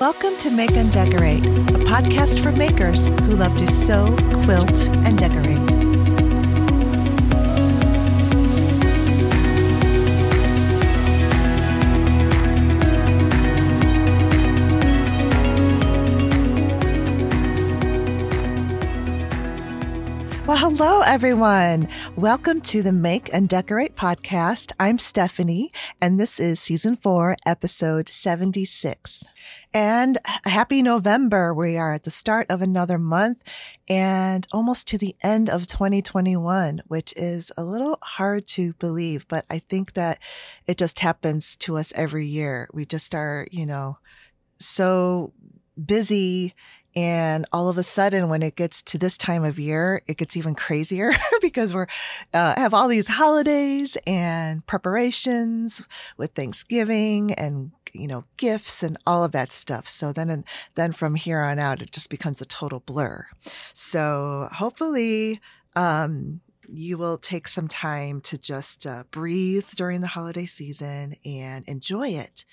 Welcome to Make and Decorate, a podcast for makers who love to sew, quilt, and decorate. Well, hello, everyone. Welcome to the Make and Decorate podcast. I'm Stephanie, and this is season four, episode 76. And happy November. We are at the start of another month and almost to the end of 2021, which is a little hard to believe, but I think that it just happens to us every year. We just are, you know, so busy and all of a sudden, when it gets to this time of year, it gets even crazier because we're uh, have all these holidays and preparations with Thanksgiving and you know gifts and all of that stuff. So then and then from here on out, it just becomes a total blur. So hopefully. Um, you will take some time to just uh, breathe during the holiday season and enjoy it.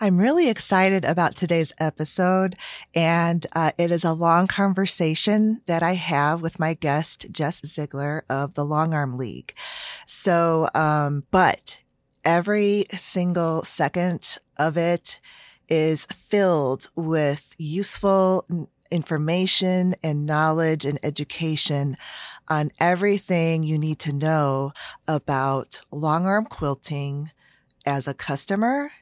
I'm really excited about today's episode, and uh, it is a long conversation that I have with my guest, Jess Ziegler of the Long Arm League. So, um, but every single second of it is filled with useful information and knowledge and education on everything you need to know about long arm quilting as a customer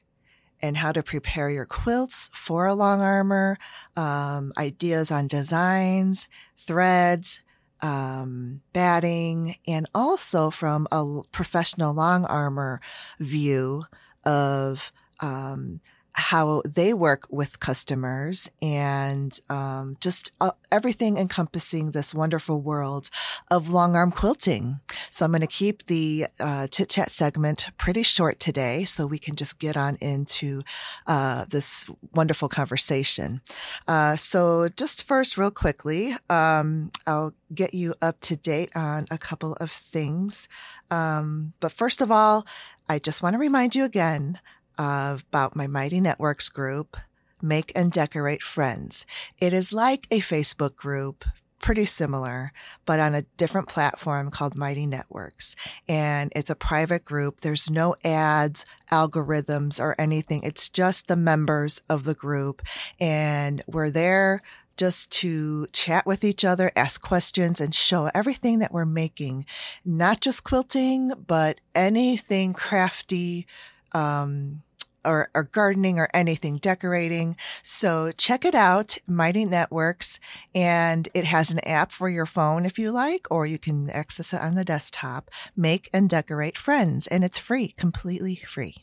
and how to prepare your quilts for a long armer, um, ideas on designs, threads, um, batting, and also from a professional long armer view of um, how they work with customers and um, just uh, everything encompassing this wonderful world of long arm quilting. So I'm going to keep the uh, chit chat segment pretty short today so we can just get on into uh, this wonderful conversation. Uh, so just first, real quickly, um, I'll get you up to date on a couple of things. Um, but first of all, I just want to remind you again about my Mighty Networks group, Make and Decorate Friends. It is like a Facebook group, pretty similar, but on a different platform called Mighty Networks. And it's a private group. There's no ads, algorithms, or anything. It's just the members of the group. And we're there just to chat with each other, ask questions, and show everything that we're making, not just quilting, but anything crafty, um, or, or gardening or anything, decorating. So check it out, Mighty Networks, and it has an app for your phone if you like, or you can access it on the desktop. Make and decorate friends, and it's free, completely free.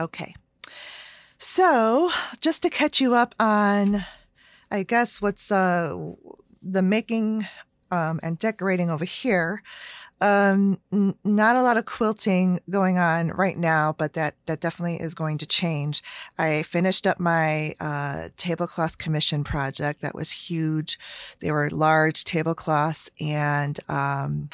Okay. So just to catch you up on, I guess what's uh, the making um, and decorating over here. Um, n- not a lot of quilting going on right now, but that, that definitely is going to change. I finished up my, uh, tablecloth commission project. That was huge. They were large tablecloths and, um,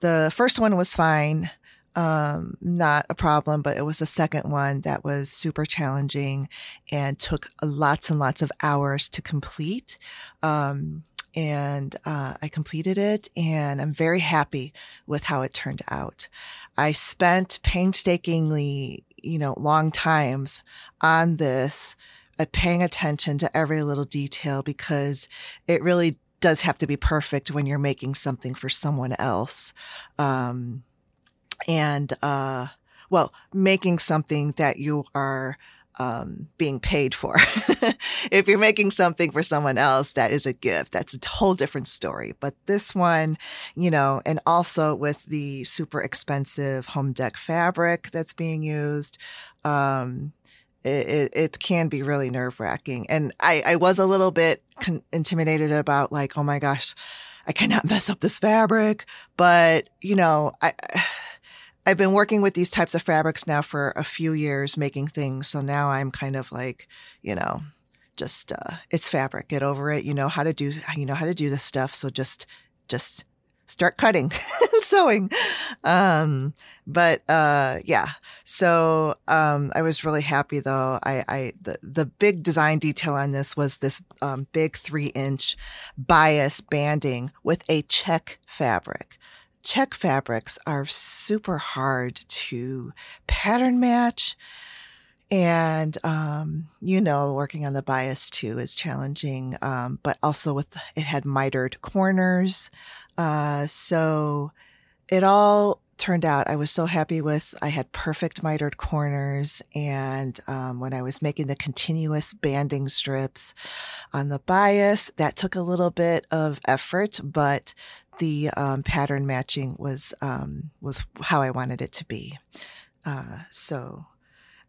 the first one was fine. Um, not a problem, but it was the second one that was super challenging and took lots and lots of hours to complete. Um, and uh, I completed it, and I'm very happy with how it turned out. I spent painstakingly, you know, long times on this, uh, paying attention to every little detail because it really does have to be perfect when you're making something for someone else. Um, and, uh, well, making something that you are um, being paid for. if you're making something for someone else, that is a gift. That's a whole different story. But this one, you know, and also with the super expensive home dec fabric that's being used, um, it, it, it, can be really nerve wracking. And I, I was a little bit con- intimidated about like, oh my gosh, I cannot mess up this fabric. But, you know, I, I've been working with these types of fabrics now for a few years making things. So now I'm kind of like, you know, just uh, it's fabric. Get over it. You know how to do you know how to do this stuff. So just just start cutting and sewing. Um, but uh, yeah, so um, I was really happy though. I, I the the big design detail on this was this um, big three inch bias banding with a check fabric. Check fabrics are super hard to pattern match. And, um, you know, working on the bias too is challenging. Um, but also with, it had mitered corners. Uh, so it all turned out I was so happy with. I had perfect mitered corners. And um, when I was making the continuous banding strips on the bias, that took a little bit of effort, but the um, pattern matching was um, was how I wanted it to be. Uh, so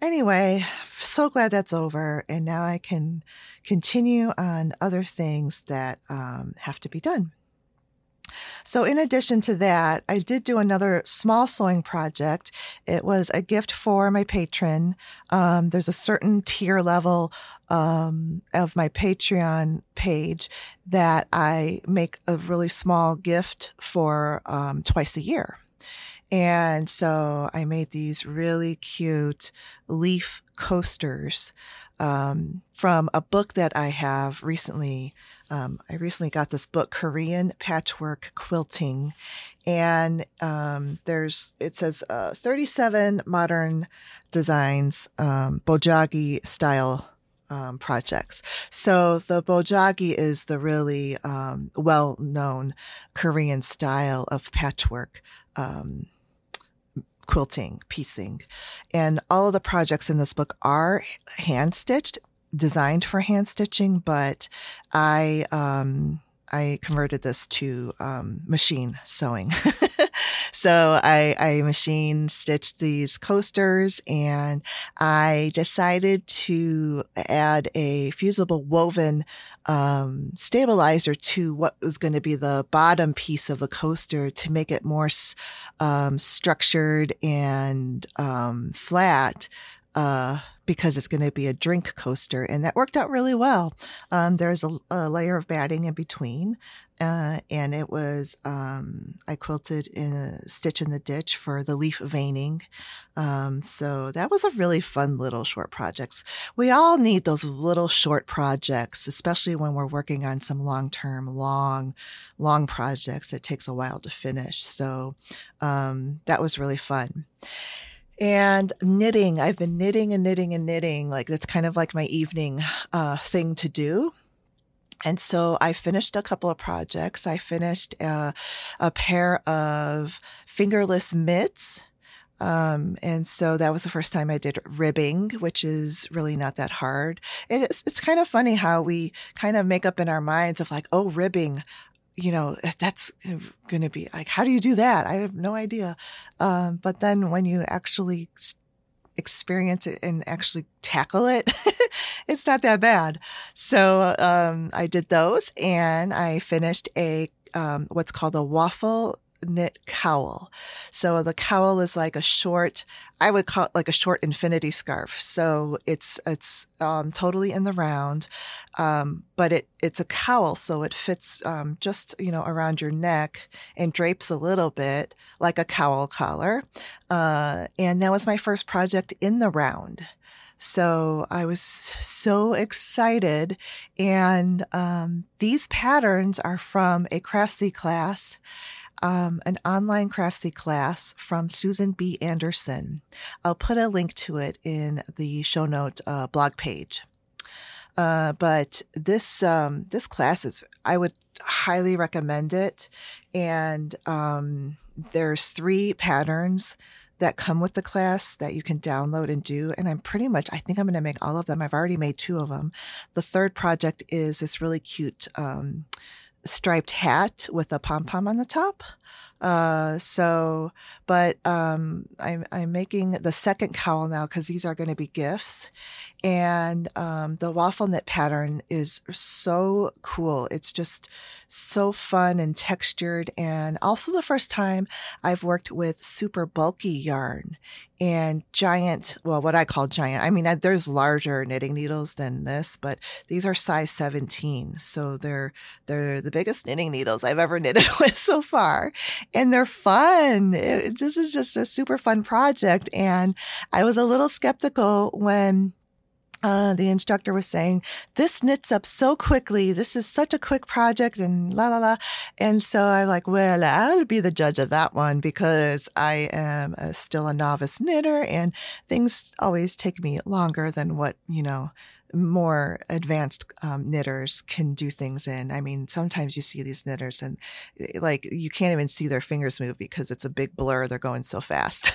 anyway, so glad that's over, and now I can continue on other things that um, have to be done. So, in addition to that, I did do another small sewing project. It was a gift for my patron. Um, there's a certain tier level um, of my Patreon page that I make a really small gift for um, twice a year. And so I made these really cute leaf coasters um, from a book that I have recently. Um, I recently got this book, Korean Patchwork Quilting, and um, there's it says uh, 37 modern designs, um, Bojagi style um, projects. So the bojagi is the really um, well known Korean style of patchwork. Um, quilting, piecing. And all of the projects in this book are hand stitched, designed for hand stitching, but I, um, I converted this to um, machine sewing. so I, I machine stitched these coasters and I decided to add a fusible woven um, stabilizer to what was going to be the bottom piece of the coaster to make it more um, structured and um, flat. Uh, because it's going to be a drink coaster. And that worked out really well. Um, there's a, a, layer of batting in between. Uh, and it was, um, I quilted in a stitch in the ditch for the leaf veining. Um, so that was a really fun little short projects. We all need those little short projects, especially when we're working on some long term, long, long projects that takes a while to finish. So, um, that was really fun and knitting. I've been knitting and knitting and knitting. Like that's kind of like my evening uh, thing to do. And so I finished a couple of projects. I finished uh, a pair of fingerless mitts. Um, and so that was the first time I did ribbing, which is really not that hard. It is, it's kind of funny how we kind of make up in our minds of like, oh, ribbing you know, that's going to be like, how do you do that? I have no idea. Um, but then when you actually experience it and actually tackle it, it's not that bad. So um, I did those and I finished a um, what's called a waffle knit cowl. So the cowl is like a short, I would call it like a short infinity scarf. So it's, it's, um, totally in the round. Um, but it, it's a cowl. So it fits, um, just, you know, around your neck and drapes a little bit like a cowl collar. Uh, and that was my first project in the round. So I was so excited. And um, these patterns are from a Craftsy class um, an online Craftsy class from Susan B. Anderson. I'll put a link to it in the show note uh, blog page. Uh, but this um, this class is I would highly recommend it, and um, there's three patterns that come with the class that you can download and do. And I'm pretty much, I think I'm going to make all of them. I've already made two of them. The third project is this really cute um, striped hat with a pom pom on the top. Uh, so, but um, I'm I'm making the second cowl now because these are going to be gifts, and um, the waffle knit pattern is so cool. It's just so fun and textured, and also the first time I've worked with super bulky yarn and giant. Well, what I call giant. I mean, there's larger knitting needles than this, but these are size 17, so they're they're the biggest knitting needles I've ever knitted with so far, and they're fun. It, this is just a super fun project, and I was a little skeptical when uh, the instructor was saying, this knits up so quickly. This is such a quick project and la la la. And so I'm like, well, I'll be the judge of that one because I am a, still a novice knitter and things always take me longer than what, you know, more advanced um, knitters can do things in. I mean, sometimes you see these knitters and eh, like you can't even see their fingers move because it's a big blur. They're going so fast.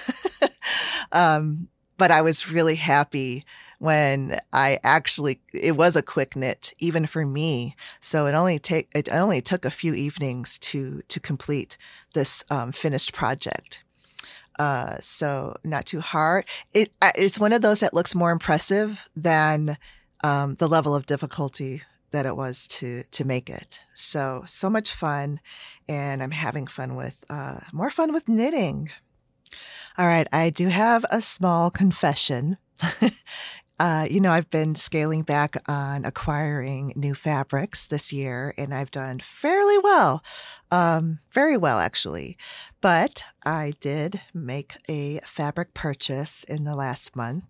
um, but I was really happy when I actually it was a quick knit even for me. So it only take it only took a few evenings to to complete this um, finished project. Uh, so not too hard. It it's one of those that looks more impressive than um, the level of difficulty that it was to to make it. So so much fun, and I'm having fun with uh, more fun with knitting. All right, I do have a small confession. uh, you know, I've been scaling back on acquiring new fabrics this year, and I've done fairly well, um, very well actually. But I did make a fabric purchase in the last month,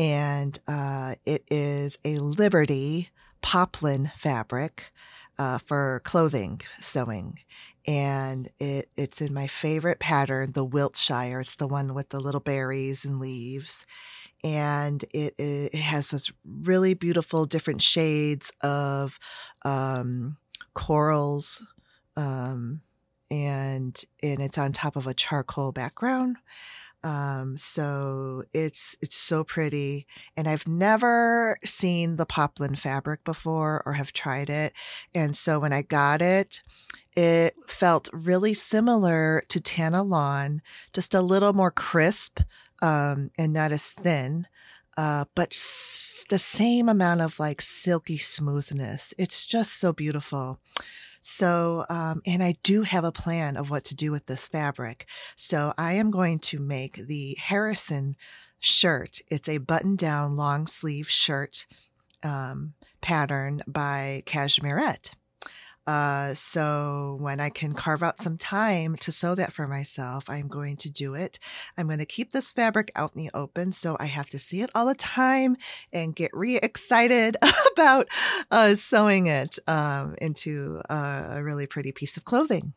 and uh, it is a Liberty poplin fabric uh, for clothing sewing and it it's in my favorite pattern, the Wiltshire. It's the one with the little berries and leaves, and it it has this really beautiful different shades of um, corals, um, and and it's on top of a charcoal background. Um, so it's it's so pretty, and I've never seen the poplin fabric before or have tried it, and so when I got it, it felt really similar to Tana Lawn, just a little more crisp um, and not as thin, uh, but s- the same amount of like silky smoothness. It's just so beautiful. So, um, and I do have a plan of what to do with this fabric. So I am going to make the Harrison shirt. It's a button down long sleeve shirt um, pattern by Cashmerette. Uh, so when I can carve out some time to sew that for myself, I'm going to do it. I'm going to keep this fabric out in the open, so I have to see it all the time and get re excited about uh, sewing it um, into a really pretty piece of clothing.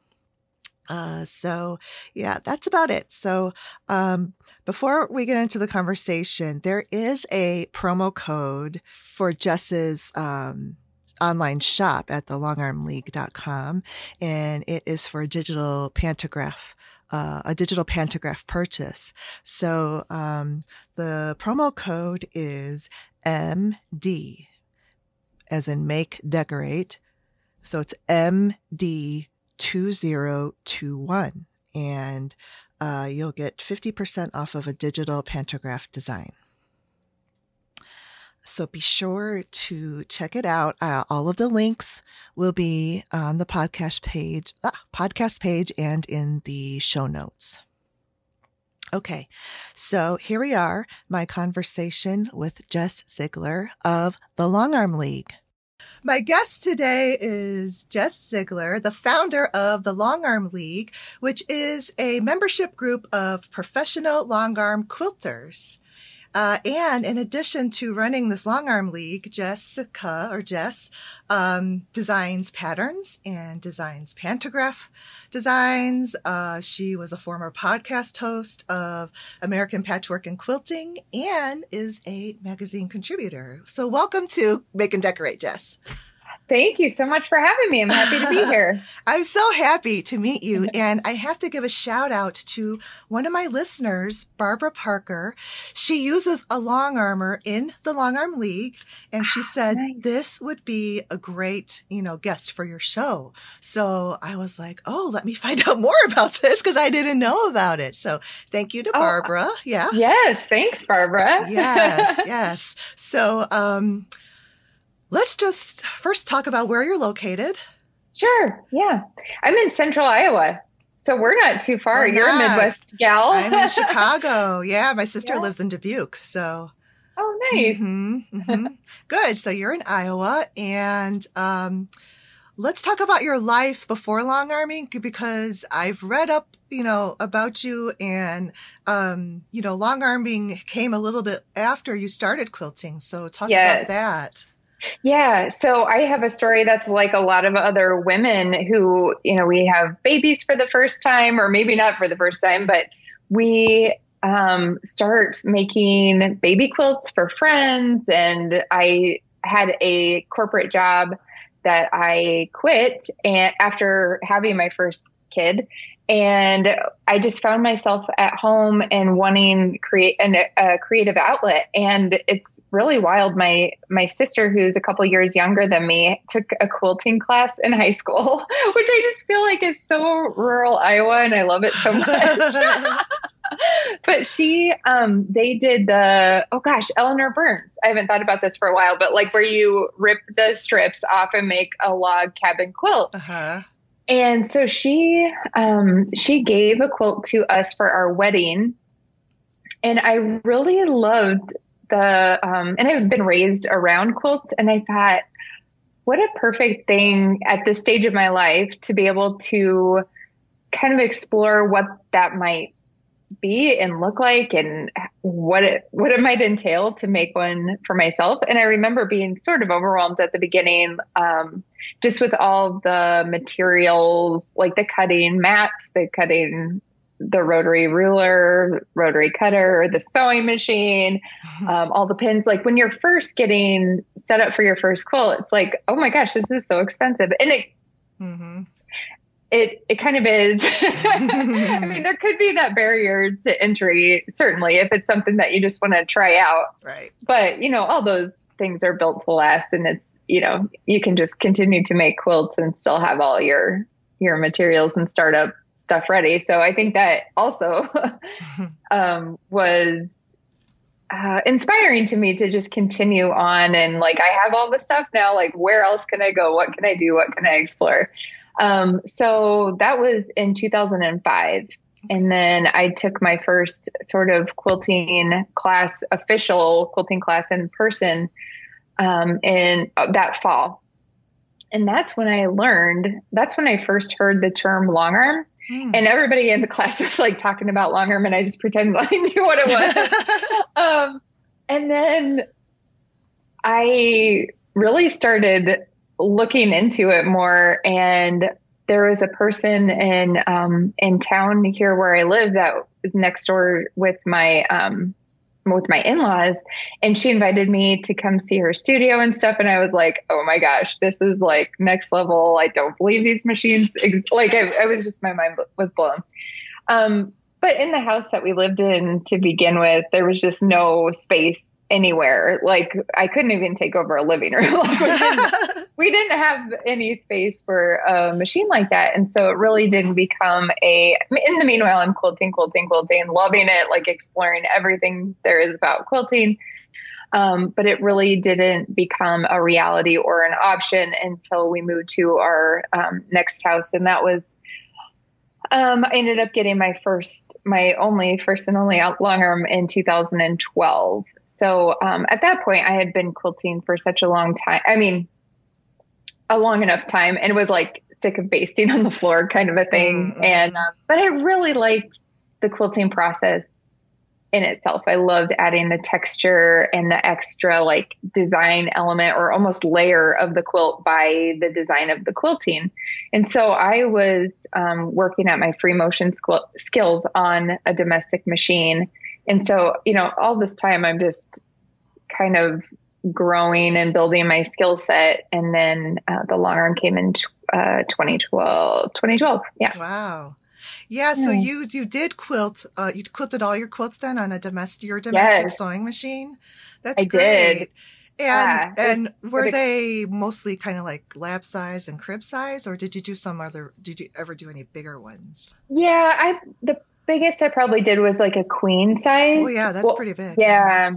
Uh, so yeah, that's about it. So, um, before we get into the conversation, there is a promo code for Jess's, um, online shop at the longarmleague.com and it is for a digital pantograph uh, a digital pantograph purchase. So um, the promo code is MD, as in make decorate. So it's MD2021, and uh, you'll get 50% off of a digital pantograph design. So be sure to check it out. Uh, all of the links will be on the podcast page, ah, podcast page and in the show notes. Okay, so here we are, my conversation with Jess Ziegler of the Long Arm League. My guest today is Jess Ziegler, the founder of the Long Arm League, which is a membership group of professional long arm quilters. Uh, and in addition to running this long arm league, Jessica or Jess um, designs patterns and designs pantograph designs. Uh, she was a former podcast host of American Patchwork and Quilting and is a magazine contributor. So welcome to Make and Decorate, Jess. Thank you so much for having me. I'm happy to be here. I'm so happy to meet you. And I have to give a shout out to one of my listeners, Barbara Parker. She uses a long armer in the Long Arm League. And she said, nice. this would be a great, you know, guest for your show. So I was like, oh, let me find out more about this because I didn't know about it. So thank you to oh, Barbara. Yeah. Yes. Thanks, Barbara. yes. Yes. So, um, Let's just first talk about where you're located. Sure. Yeah. I'm in central Iowa. So we're not too far. You're a Midwest gal. I'm in Chicago. Yeah. My sister yeah. lives in Dubuque. So. Oh, nice. Mm-hmm, mm-hmm. Good. So you're in Iowa and, um, let's talk about your life before long arming because I've read up, you know, about you and, um, you know, long arming came a little bit after you started quilting. So talk yes. about that. Yeah. So I have a story that's like a lot of other women who, you know, we have babies for the first time, or maybe not for the first time, but we um, start making baby quilts for friends. And I had a corporate job that I quit and after having my first kid and I just found myself at home and wanting create an, a creative outlet. And it's really wild. My my sister, who's a couple years younger than me, took a quilting class in high school, which I just feel like is so rural Iowa, and I love it so much. but she, um, they did the oh gosh, Eleanor Burns. I haven't thought about this for a while, but like where you rip the strips off and make a log cabin quilt. Uh-huh. And so she um, she gave a quilt to us for our wedding, and I really loved the um, and I've been raised around quilts, and I thought, what a perfect thing at this stage of my life to be able to kind of explore what that might be and look like and what it what it might entail to make one for myself. And i remember being sort of overwhelmed at the beginning um, just with all the materials like the cutting mats the cutting the rotary ruler rotary cutter the sewing machine um, all the pins like when you're first getting set up for your first quilt it's like oh my gosh this is so expensive and it mm-hmm it it kind of is. I mean, there could be that barrier to entry, certainly, if it's something that you just want to try out. Right. But you know, all those things are built to last, and it's you know you can just continue to make quilts and still have all your your materials and startup stuff ready. So I think that also um, was. Uh, inspiring to me to just continue on and like I have all the stuff now. Like, where else can I go? What can I do? What can I explore? Um, so that was in 2005. And then I took my first sort of quilting class, official quilting class in person um, in uh, that fall. And that's when I learned, that's when I first heard the term long arm. Hmm. And everybody in the class was like talking about long arm, and I just pretended I knew what it was. um, and then I really started looking into it more and there was a person in um, in town here where I live that was next door with my um, with my in-laws and she invited me to come see her studio and stuff and i was like oh my gosh this is like next level. I don't believe these machines like I, I, was just my mind was blown. Um, but in the house that we lived in to begin with there was just no space anywhere. Like I couldn't even take over a living room. like, we, didn't, we, didn't, have any space for a machine like that. And so it really didn't become a, in the meanwhile, I'm quilting, quilting, quilting, loving it, like exploring everything there is about quilting. Um, but it really didn't become a reality or an option until we moved to our um, next house. And that was um, I ended up getting my first, my only first and only long arm in 2012. So um, at that point, I had been quilting for such a long time. I mean, a long enough time, and was like sick of basting on the floor, kind of a thing. Mm-hmm. And um, but I really liked the quilting process in itself. I loved adding the texture and the extra like design element or almost layer of the quilt by the design of the quilting. And so I was um, working at my free motion skills on a domestic machine and so, you know, all this time I'm just kind of growing and building my skill set. And then uh, the long arm came in uh, 2012. 2012. Yeah. Wow. Yeah, so you you did quilt. Uh, you quilted all your quilts then on a domestic your domestic yes. sewing machine. That's I great. Did. And yeah, and were they mostly kind of like lap size and crib size, or did you do some other? Did you ever do any bigger ones? Yeah, I the biggest I probably did was like a queen size. Oh yeah, that's well, pretty big. Yeah.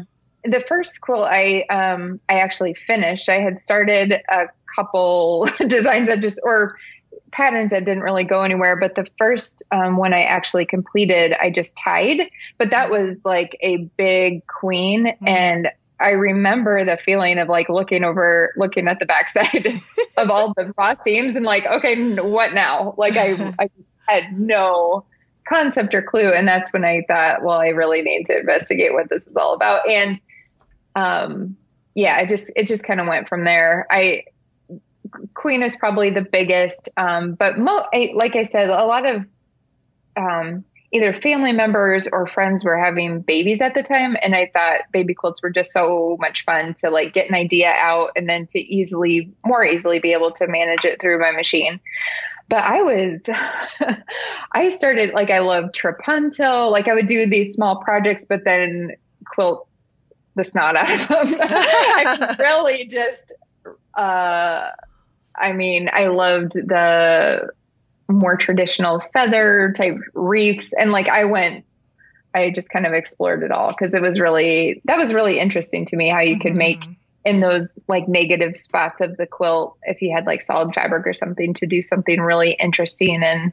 The first quilt I um I actually finished. I had started a couple designs that just or patterns that didn't really go anywhere. But the first um, one I actually completed, I just tied. But that was like a big queen. Mm-hmm. And I remember the feeling of like looking over, looking at the backside of all the cross seams and like, okay, what now? Like I, I just had no concept or clue. And that's when I thought, well, I really need to investigate what this is all about. And, um, yeah, I just, it just kind of went from there. I, Queen is probably the biggest, um, but mo- I, like I said, a lot of um, either family members or friends were having babies at the time, and I thought baby quilts were just so much fun to like get an idea out and then to easily, more easily, be able to manage it through my machine. But I was, I started like I loved trapunto, like I would do these small projects, but then quilt the snot out of them. I really just uh I mean, I loved the more traditional feather type wreaths. And like I went, I just kind of explored it all because it was really, that was really interesting to me how you mm-hmm. could make in those like negative spots of the quilt, if you had like solid fabric or something, to do something really interesting and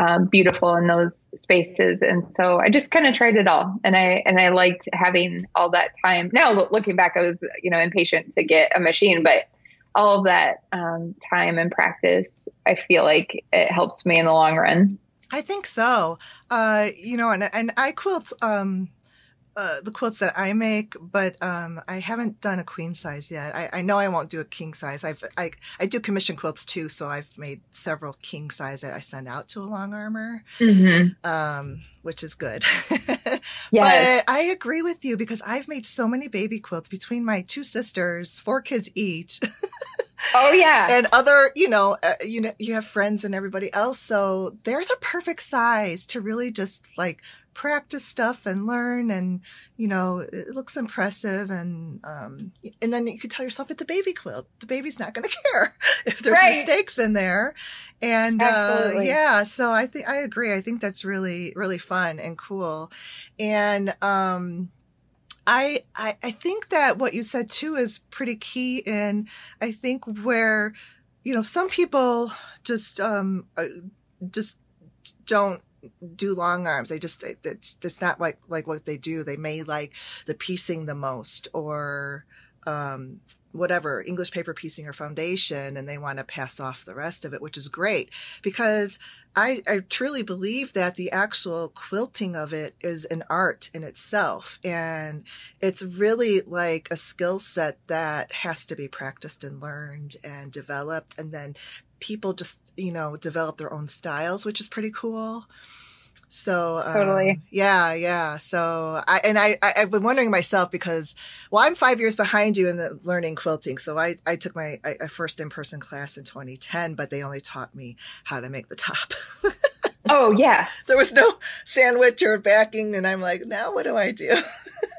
um, beautiful in those spaces. And so I just kind of tried it all, and I and I liked having all that time. Now looking back, I was you know impatient to get a machine, but all of that um, time and practice, I feel like it helps me in the long run. I think so. Uh, you know, and and I quilt um, uh, the quilts that I make, but um, I haven't done a queen size yet. I, I know I won't do a king size. I've I, I do commission quilts too, so I've made several king size that I send out to a long armer, mm-hmm. um, which is good. yes. But I agree with you because I've made so many baby quilts between my two sisters, four kids each. Oh yeah. And other, you know, uh, you know, you have friends and everybody else, so they're the perfect size to really just like practice stuff and learn and you know it looks impressive and um and then you could tell yourself it's a baby quilt. The baby's not going to care if there's right. mistakes in there. And uh yeah so i think i agree. I think that's really really fun and cool. And um I, I I think that what you said too is pretty key in I think where you know some people just um uh, just don't do long arms. They just it's it's not like like what they do. They may like the piecing the most or um, whatever English paper piecing or foundation, and they want to pass off the rest of it, which is great because I, I truly believe that the actual quilting of it is an art in itself, and it's really like a skill set that has to be practiced and learned and developed, and then people just you know develop their own styles, which is pretty cool. So um, totally, yeah, yeah. So I and I, I have been wondering myself because well, I'm five years behind you in the learning quilting. So I I took my I, first in person class in 2010, but they only taught me how to make the top. oh yeah, there was no sandwich or backing, and I'm like, now what do I do?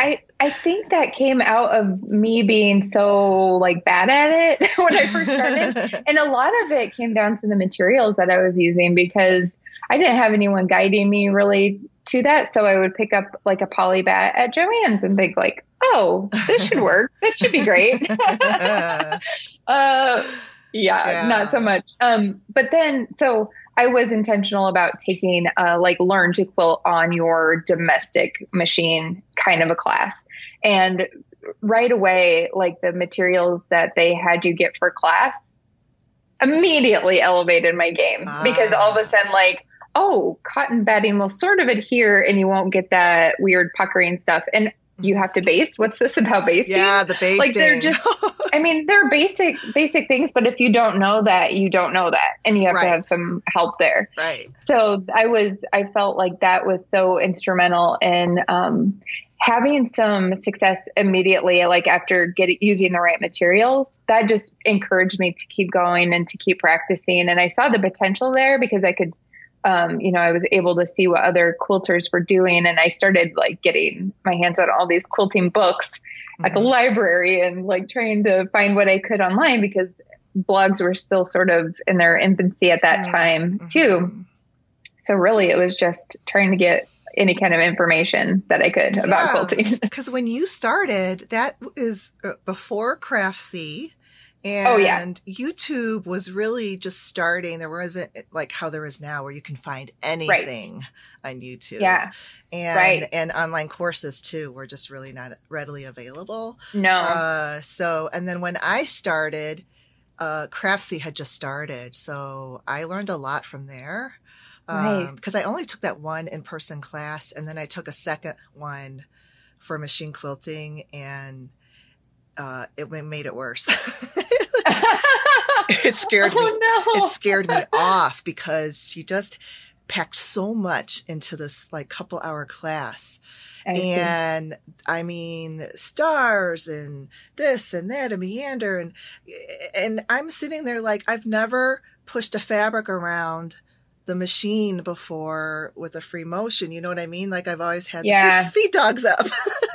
I I think that came out of me being so like bad at it when I first started. and a lot of it came down to the materials that I was using because I didn't have anyone guiding me really to that. So I would pick up like a poly bat at Joann's and think like, oh, this should work. this should be great. uh, yeah, yeah, not so much. Um, but then so I was intentional about taking uh, like learn to quilt on your domestic machine kind of a class. And right away, like the materials that they had you get for class immediately elevated my game ah. because all of a sudden, like, oh, cotton batting will sort of adhere and you won't get that weird puckering stuff. And you have to baste. What's this about basting? Yeah, the basting. Like they're just I mean, they're basic basic things, but if you don't know that, you don't know that. And you have right. to have some help there. Right. So I was I felt like that was so instrumental in um having some success immediately, like after getting using the right materials, that just encouraged me to keep going and to keep practicing. And I saw the potential there because I could, um, you know, I was able to see what other quilters were doing, and I started like getting my hands on all these quilting books mm-hmm. at the mm-hmm. library and like trying to find what I could online because blogs were still sort of in their infancy at that mm-hmm. time too. So really, it was just trying to get any kind of information that I could about yeah, quilting. Because when you started, that is uh, before Craftsy. And oh, yeah. YouTube was really just starting. There wasn't like how there is now where you can find anything right. on YouTube. Yeah. And right. and online courses too were just really not readily available. No. Uh, so and then when I started, uh, Craftsy had just started. So I learned a lot from there because um, I only took that one in person class, and then I took a second one for machine quilting, and uh, it made it worse. it scared oh, me. No. It scared me off because she just packed so much into this like couple hour class. I and I mean stars and this and that and meander and and I'm sitting there like I've never pushed a fabric around the machine before with a free motion. You know what I mean? Like I've always had yeah. feed, feed dogs up.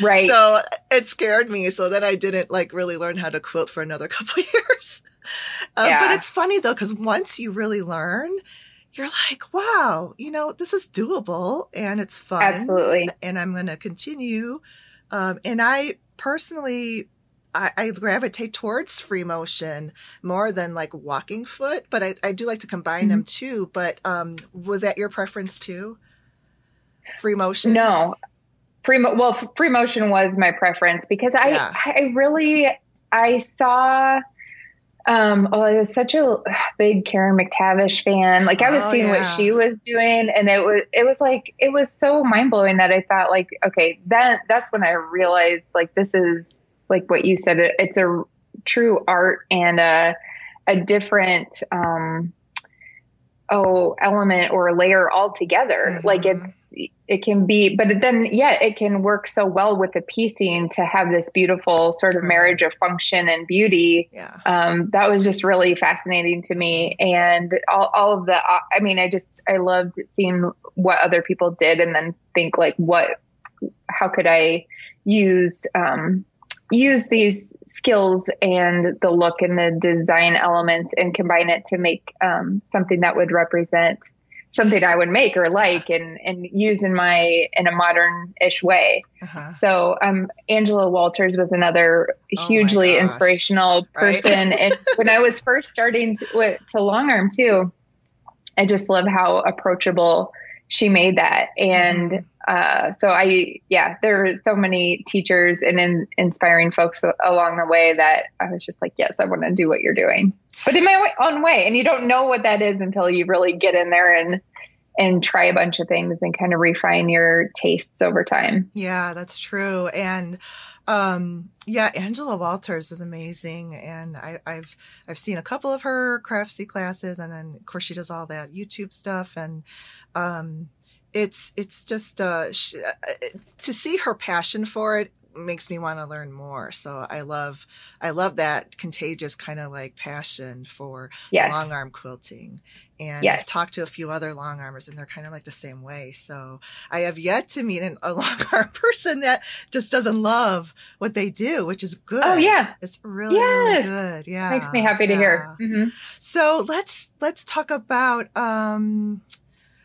right. So it scared me. So then I didn't like really learn how to quilt for another couple years. Uh, yeah. But it's funny though, because once you really learn, you're like, wow, you know, this is doable and it's fun. Absolutely. And I'm going to continue. Um, and I personally I, I, gravitate towards free motion more than like walking foot, but I, I do like to combine mm-hmm. them too. But um, was that your preference too? Free motion? No, free. Mo- well, free motion was my preference because I, yeah. I really, I saw. Um, oh, I was such a big Karen McTavish fan. Like I was oh, seeing yeah. what she was doing, and it was it was like it was so mind blowing that I thought like, okay, that that's when I realized like this is like what you said, it, it's a true art and a, a different, um, oh element or layer altogether. Mm-hmm. like it's it can be but then yeah it can work so well with the piecing to have this beautiful sort of marriage of function and beauty. Yeah. Um, that was just really fascinating to me. And all, all of the i mean i just i loved seeing what other people did and then think like what how could i use um, use these skills and the look and the design elements and combine it to make um, something that would represent something I would make or like and and use in my in a modern ish way. Uh-huh. So um Angela Walters was another oh hugely inspirational person right? and when I was first starting to, to long arm too I just love how approachable she made that and mm-hmm. Uh, so I, yeah, there are so many teachers and in, inspiring folks along the way that I was just like, yes, I want to do what you're doing, but in my own way. And you don't know what that is until you really get in there and and try a bunch of things and kind of refine your tastes over time. Yeah, that's true. And um, yeah, Angela Walters is amazing, and I, have I've seen a couple of her craftsy classes, and then of course she does all that YouTube stuff, and um, it's it's just uh, sh- uh, to see her passion for it makes me want to learn more. So I love I love that contagious kind of like passion for yes. long arm quilting. And yes. I've talked to a few other long armers and they're kind of like the same way. So I have yet to meet an, a long arm person that just doesn't love what they do, which is good. Oh yeah. It's really, yes. really good. Yeah. Makes me happy to yeah. hear. Mm-hmm. So let's, let's talk about, um,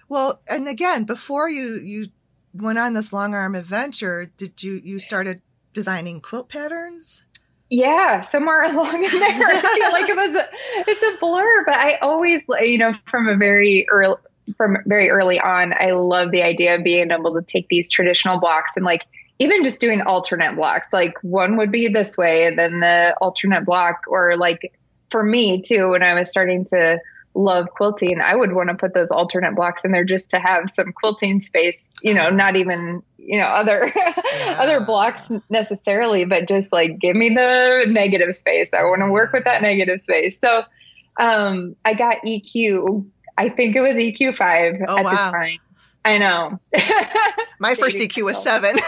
well, and again, before you you went on this long arm adventure, did you you started designing quilt patterns? Yeah, somewhere along in there, I feel like it was a, it's a blur. But I always, you know, from a very early from very early on, I love the idea of being able to take these traditional blocks and like even just doing alternate blocks. Like one would be this way, and then the alternate block, or like for me too, when I was starting to love quilting, I would want to put those alternate blocks in there just to have some quilting space, you know, not even, you know, other yeah. other blocks necessarily, but just like give me the negative space. I want to work with that negative space. So um I got EQ, I think it was EQ5 oh, at wow. the time. I know. My first EQ was seven.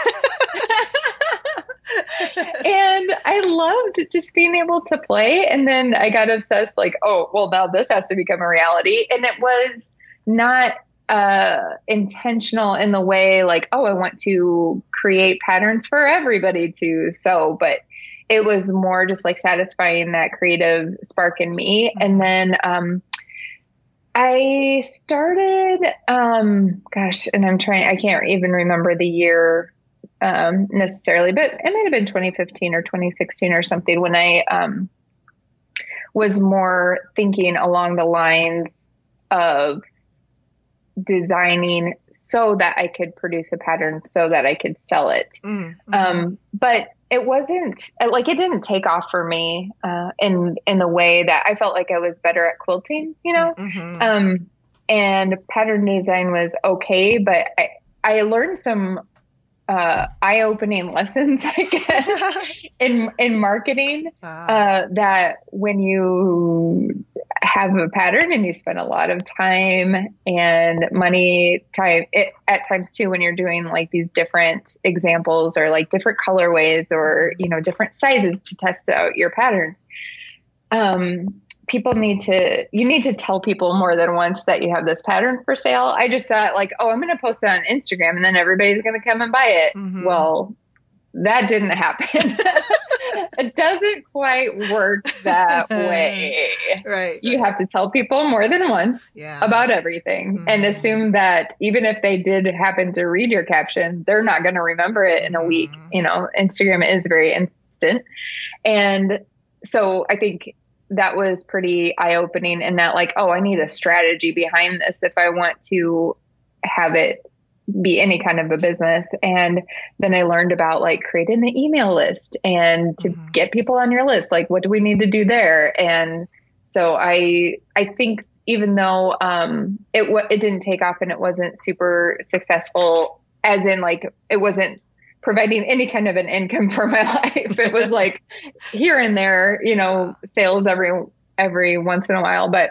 and I loved just being able to play. And then I got obsessed, like, oh, well, now this has to become a reality. And it was not uh, intentional in the way, like, oh, I want to create patterns for everybody to sew, but it was more just like satisfying that creative spark in me. Mm-hmm. And then, um, I started, um, gosh, and I'm trying, I can't even remember the year um, necessarily, but it might have been 2015 or 2016 or something when I um, was more thinking along the lines of designing so that I could produce a pattern so that I could sell it. Mm-hmm. Um, but it wasn't like it didn't take off for me uh, in in the way that I felt like I was better at quilting, you know. Mm-hmm. Um, and pattern design was okay, but I I learned some uh, eye-opening lessons, I guess, in in marketing. Ah. Uh, that when you have a pattern and you spend a lot of time and money, time it, at times too, when you're doing like these different examples or like different colorways or you know different sizes to test out your patterns. Um, people need to you need to tell people more than once that you have this pattern for sale i just thought like oh i'm going to post it on instagram and then everybody's going to come and buy it mm-hmm. well that didn't happen it doesn't quite work that way right you have to tell people more than once yeah. about everything mm-hmm. and assume that even if they did happen to read your caption they're not going to remember it in a week mm-hmm. you know instagram is very instant and so i think that was pretty eye opening in that like, oh, I need a strategy behind this if I want to have it be any kind of a business. And then I learned about like creating an email list and to mm-hmm. get people on your list. Like, what do we need to do there? And so I, I think even though um, it it didn't take off and it wasn't super successful, as in like it wasn't providing any kind of an income for my life. It was like here and there, you know, sales every every once in a while, but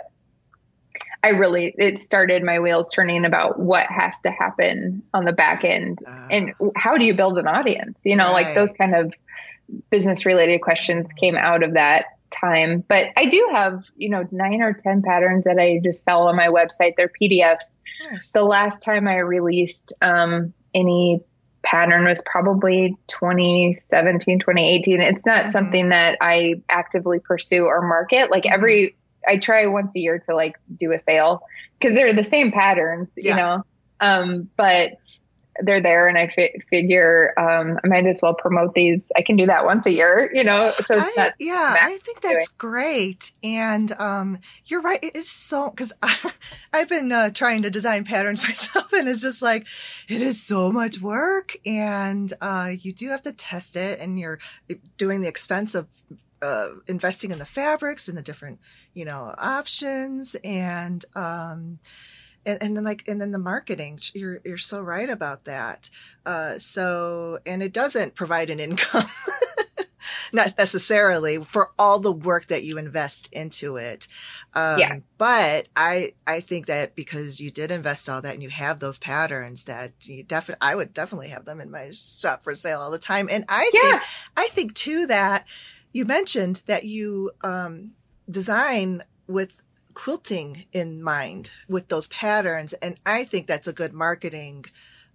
I really it started my wheels turning about what has to happen on the back end uh, and how do you build an audience? You know, right. like those kind of business related questions came out of that time. But I do have, you know, nine or 10 patterns that I just sell on my website. They're PDFs. Nice. The last time I released um, any pattern was probably 2017 2018 it's not mm-hmm. something that i actively pursue or market like mm-hmm. every i try once a year to like do a sale because they're the same patterns yeah. you know um but they're there and I fi- figure um, I might as well promote these. I can do that once a year, you know, so I, yeah, I think that's doing. great. And um, you're right. It is so, cause I, have been uh, trying to design patterns myself and it's just like, it is so much work and uh, you do have to test it and you're doing the expense of uh, investing in the fabrics and the different, you know, options and, um, and, and then like and then the marketing you're you're so right about that uh, so and it doesn't provide an income not necessarily for all the work that you invest into it um, yeah. but i i think that because you did invest all that and you have those patterns that you definitely i would definitely have them in my shop for sale all the time and i yeah. think i think too that you mentioned that you um, design with quilting in mind with those patterns. And I think that's a good marketing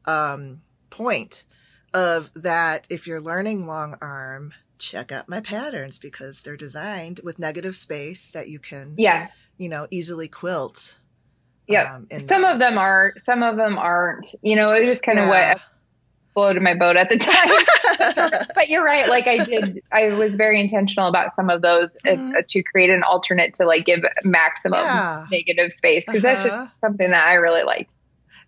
um, point of that if you're learning long arm, check out my patterns because they're designed with negative space that you can, yeah, you know, easily quilt. Yeah, um, some those. of them are, some of them aren't. You know, it was just kind of yeah. Floated my boat at the time. but you're right. Like I did, I was very intentional about some of those uh, mm-hmm. to create an alternate to like give maximum yeah. negative space because uh-huh. that's just uh-huh. something that I really liked.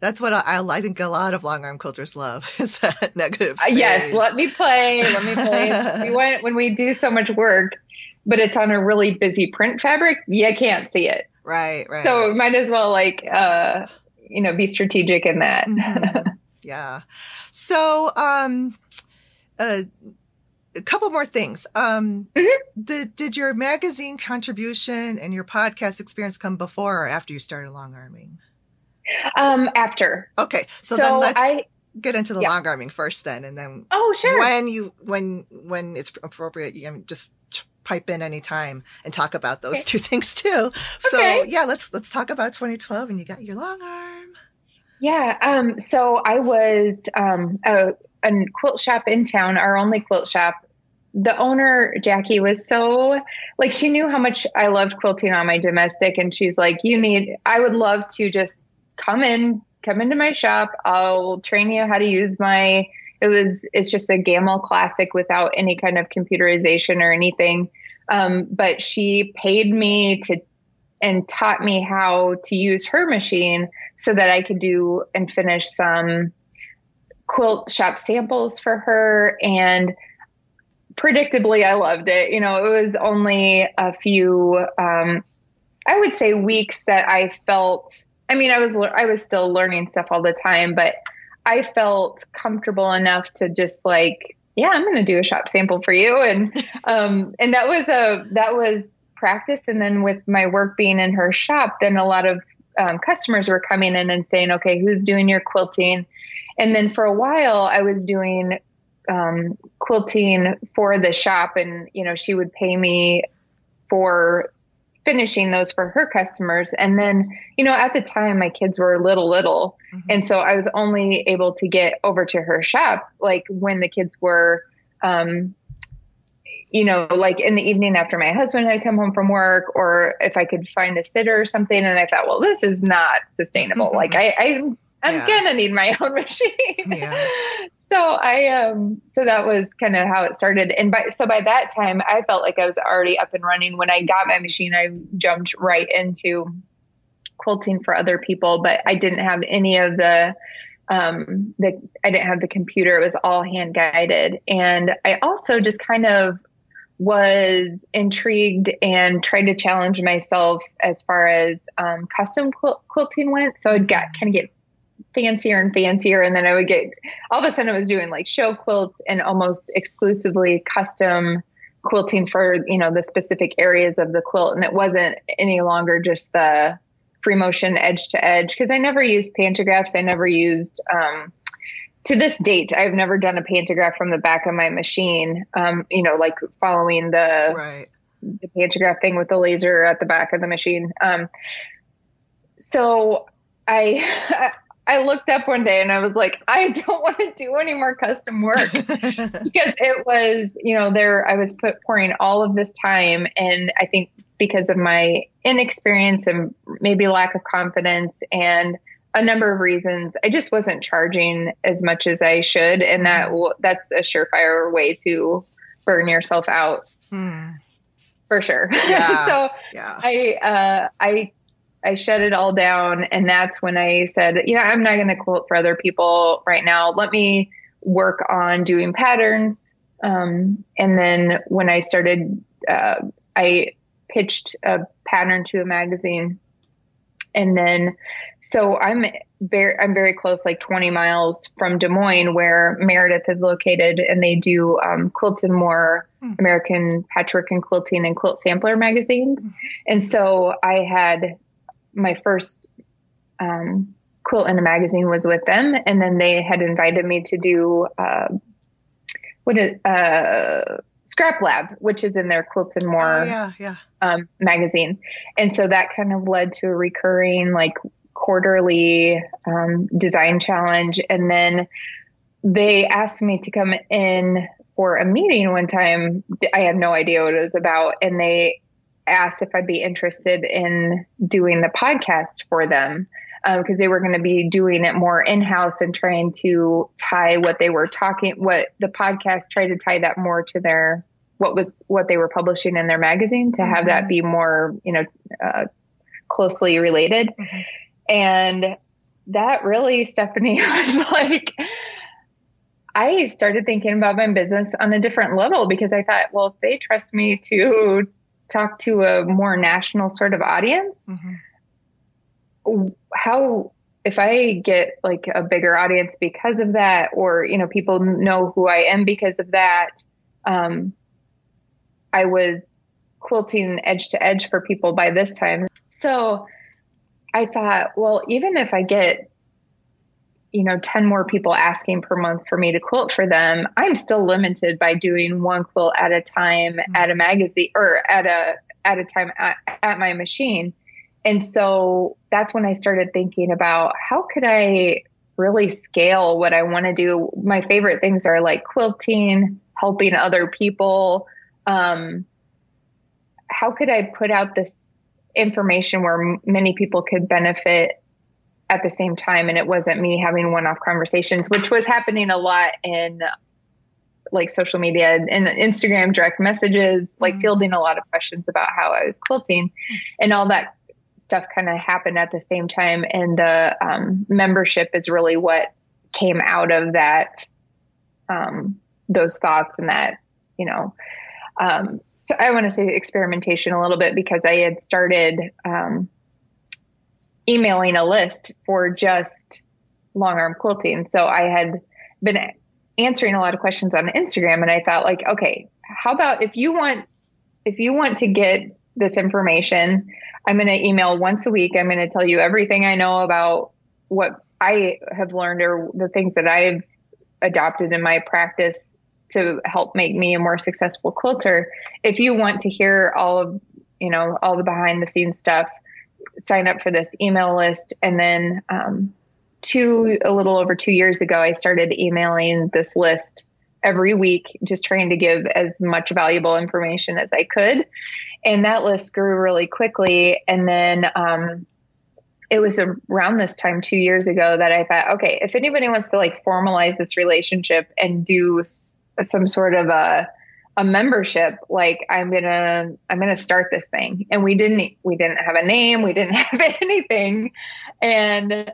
That's what I, I think a lot of long arm quilters love is that negative. Uh, yes, let me play. Let me play. we went when we do so much work, but it's on a really busy print fabric. You can't see it. Right, right. So might as well like uh, you know be strategic in that. Mm-hmm. Yeah. So, um, uh, a couple more things. Um, mm-hmm. did, did your magazine contribution and your podcast experience come before or after you started long arming? Um, after. Okay, so, so then let's I, get into the yeah. long arming first, then, and then. Oh, sure. When you when when it's appropriate, you can just pipe in anytime and talk about those okay. two things too. So okay. yeah, let's let's talk about 2012 and you got your long arm. Yeah. Um, so I was um, a, a quilt shop in town, our only quilt shop. The owner, Jackie, was so like she knew how much I loved quilting on my domestic, and she's like, "You need. I would love to just come in, come into my shop. I'll train you how to use my it was it's just a Gammill classic without any kind of computerization or anything. Um, but she paid me to and taught me how to use her machine so that I could do and finish some quilt shop samples for her and predictably I loved it. You know, it was only a few um, I would say weeks that I felt I mean, I was I was still learning stuff all the time, but I felt comfortable enough to just like, yeah, I'm going to do a shop sample for you. And, um, and that was a, that was practice. And then with my work being in her shop, then a lot of um, customers were coming in and saying, okay, who's doing your quilting? And then for a while I was doing, um, quilting for the shop and, you know, she would pay me for finishing those for her customers. And then, you know, at the time my kids were little, little. Mm-hmm. And so I was only able to get over to her shop like when the kids were, um, you know, like in the evening after my husband had come home from work, or if I could find a sitter or something. And I thought, well, this is not sustainable. Mm-hmm. Like I, I I'm yeah. gonna need my own machine. Yeah. so I um so that was kind of how it started. And by so by that time I felt like I was already up and running. When I got my machine, I jumped right into quilting for other people, but I didn't have any of the um the I didn't have the computer. It was all hand guided. And I also just kind of was intrigued and tried to challenge myself as far as um, custom quilting went. So I'd got kind of get fancier and fancier. And then I would get all of a sudden I was doing like show quilts and almost exclusively custom quilting for, you know, the specific areas of the quilt. And it wasn't any longer just the free motion edge to edge because I never used pantographs. I never used, um, to this date, I've never done a pantograph from the back of my machine. Um, you know, like following the right. the pantograph thing with the laser at the back of the machine. Um, so I I looked up one day and I was like, I don't want to do any more custom work because it was, you know, there I was put pouring all of this time and I think because of my inexperience and maybe lack of confidence and a number of reasons, I just wasn't charging as much as I should and that mm. that's a surefire way to burn yourself out. Mm. For sure. Yeah. so yeah. I uh I I shut it all down. And that's when I said, you know, I'm not going to quilt for other people right now. Let me work on doing patterns. Um, and then when I started, uh, I pitched a pattern to a magazine. And then, so I'm very, I'm very close, like 20 miles from Des Moines, where Meredith is located, and they do um, Quilts and More, mm. American Patchwork and Quilting, and Quilt Sampler magazines. Mm. And so I had my first um, quilt in a magazine was with them, and then they had invited me to do uh, what is uh, Scrap Lab, which is in their Quilts and More oh, yeah, yeah. Um, magazine, and so that kind of led to a recurring like quarterly um, design challenge, and then they asked me to come in for a meeting one time. I had no idea what it was about, and they asked if I'd be interested in doing the podcast for them because um, they were going to be doing it more in house and trying to tie what they were talking, what the podcast tried to tie that more to their what was what they were publishing in their magazine to have mm-hmm. that be more you know uh, closely related, mm-hmm. and that really Stephanie was like. I started thinking about my business on a different level because I thought, well, if they trust me to talk to a more national sort of audience, mm-hmm. How if I get like a bigger audience because of that, or you know, people know who I am because of that, um, I was quilting edge to edge for people by this time. So I thought, well, even if I get you know 10 more people asking per month for me to quilt for them i'm still limited by doing one quilt at a time mm-hmm. at a magazine or at a at a time at, at my machine and so that's when i started thinking about how could i really scale what i want to do my favorite things are like quilting helping other people um, how could i put out this information where m- many people could benefit at the same time and it wasn't me having one-off conversations which was happening a lot in like social media and instagram direct messages like mm-hmm. fielding a lot of questions about how i was quilting and all that stuff kind of happened at the same time and the um, membership is really what came out of that um, those thoughts and that you know um, so i want to say experimentation a little bit because i had started um, emailing a list for just long arm quilting. So I had been answering a lot of questions on Instagram and I thought like, okay, how about if you want if you want to get this information, I'm going to email once a week. I'm going to tell you everything I know about what I have learned or the things that I've adopted in my practice to help make me a more successful quilter. If you want to hear all of, you know, all the behind the scenes stuff, sign up for this email list. And then um, two, a little over two years ago, I started emailing this list every week, just trying to give as much valuable information as I could. And that list grew really quickly. And then um, it was around this time two years ago that I thought, okay, if anybody wants to like formalize this relationship and do s- some sort of a a membership like i'm gonna i'm gonna start this thing and we didn't we didn't have a name we didn't have anything and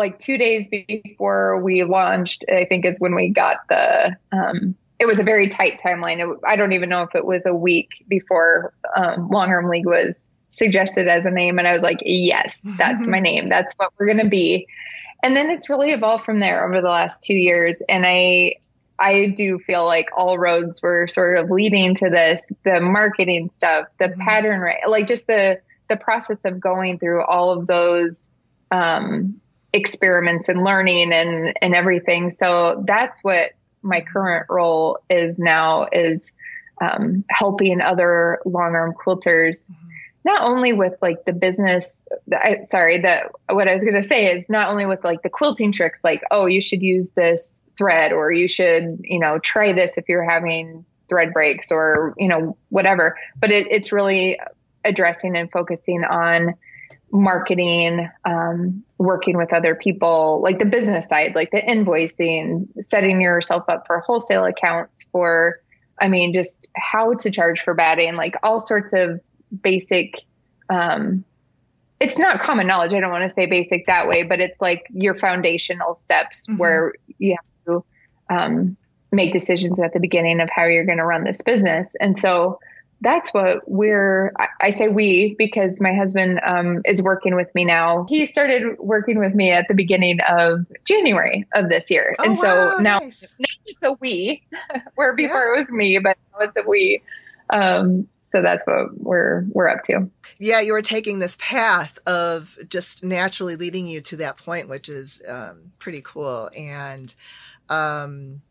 like two days before we launched i think is when we got the um, it was a very tight timeline it, i don't even know if it was a week before um, long arm league was suggested as a name and i was like yes that's my name that's what we're gonna be and then it's really evolved from there over the last two years and i I do feel like all roads were sort of leading to this the marketing stuff, the mm-hmm. pattern, right? Like just the the process of going through all of those um, experiments and learning and and everything. So that's what my current role is now is um, helping other long arm quilters. Mm-hmm. Not only with like the business, I, sorry, that what I was going to say is not only with like the quilting tricks, like, oh, you should use this thread or you should you know try this if you're having thread breaks or you know whatever but it, it's really addressing and focusing on marketing um, working with other people like the business side like the invoicing setting yourself up for wholesale accounts for i mean just how to charge for batting like all sorts of basic um, it's not common knowledge i don't want to say basic that way but it's like your foundational steps mm-hmm. where you have to um, make decisions at the beginning of how you're going to run this business. And so that's what we're, I say we because my husband um, is working with me now. He started working with me at the beginning of January of this year. Oh, and so now, nice. now it's a we, where before yeah. it was me, but now it's a we. Um, so that's what we're we're up to. Yeah, you were taking this path of just naturally leading you to that point, which is um, pretty cool. And um,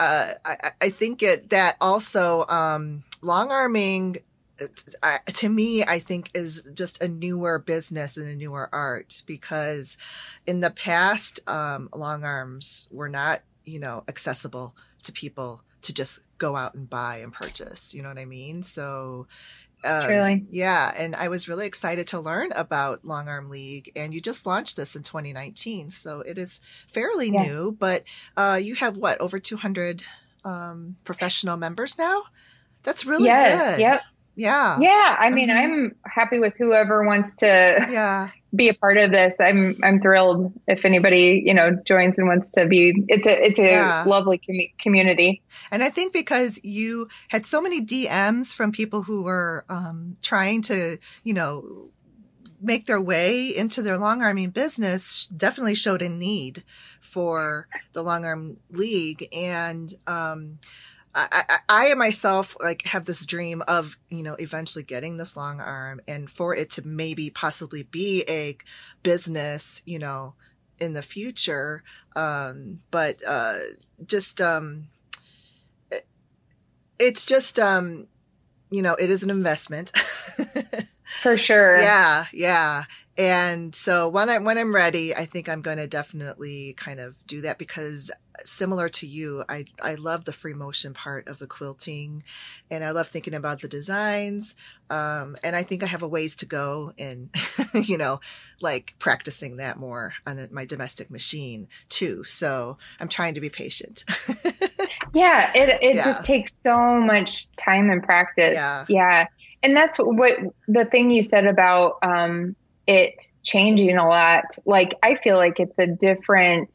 uh, I, I, think it that also um, long arming uh, to me, I think is just a newer business and a newer art because in the past, um, long arms were not, you know, accessible to people to just go out and buy and purchase. You know what I mean? So um, Truly. Yeah. And I was really excited to learn about Long Arm League. And you just launched this in 2019. So it is fairly new, but uh, you have what, over 200 um, professional members now? That's really yes, good. Yep. Yeah. Yeah. I mean, mm-hmm. I'm happy with whoever wants to yeah. be a part of this. I'm I'm thrilled if anybody, you know, joins and wants to be it's a it's a yeah. lovely com- community. And I think because you had so many DMs from people who were um, trying to, you know, make their way into their long arming business definitely showed a need for the long arm league and um, I, I, I myself like have this dream of you know eventually getting this long arm and for it to maybe possibly be a business you know in the future. Um, but uh, just um, it, it's just um, you know it is an investment. For sure. Yeah yeah. And so when I when I'm ready, I think I'm going to definitely kind of do that because similar to you, I I love the free motion part of the quilting, and I love thinking about the designs. Um, and I think I have a ways to go in, you know, like practicing that more on my domestic machine too. So I'm trying to be patient. yeah, it it yeah. just takes so much time and practice. Yeah, yeah. And that's what the thing you said about um, it changing a lot. Like, I feel like it's a different,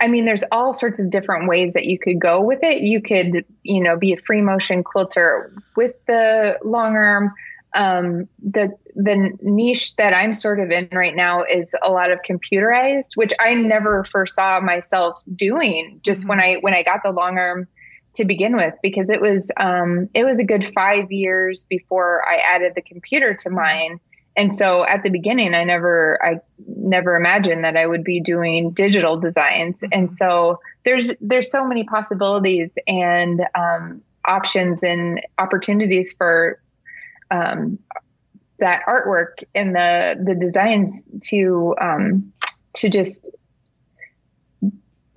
I mean, there's all sorts of different ways that you could go with it. You could, you know, be a free motion quilter with the long arm. Um, the the niche that I'm sort of in right now is a lot of computerized, which I never foresaw myself doing. Just mm-hmm. when I when I got the long arm to begin with, because it was um, it was a good five years before I added the computer to mine and so at the beginning i never i never imagined that i would be doing digital designs and so there's there's so many possibilities and um, options and opportunities for um, that artwork and the the designs to um, to just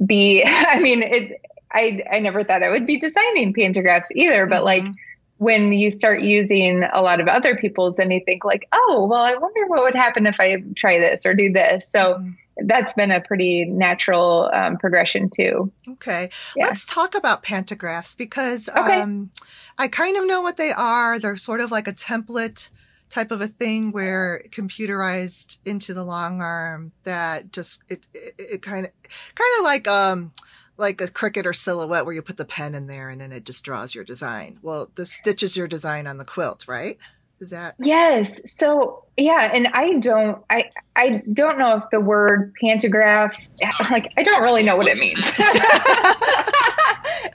be i mean it i i never thought i would be designing pantographs either but mm-hmm. like when you start using a lot of other people's and you think like oh well i wonder what would happen if i try this or do this so mm-hmm. that's been a pretty natural um, progression too okay yeah. let's talk about pantographs because okay. um, i kind of know what they are they're sort of like a template type of a thing where computerized into the long arm that just it it, it kind of kind of like um like a Cricut or silhouette where you put the pen in there and then it just draws your design. Well, this stitches your design on the quilt, right? Is that Yes. So yeah, and I don't I I don't know if the word pantograph like I don't really know what it means.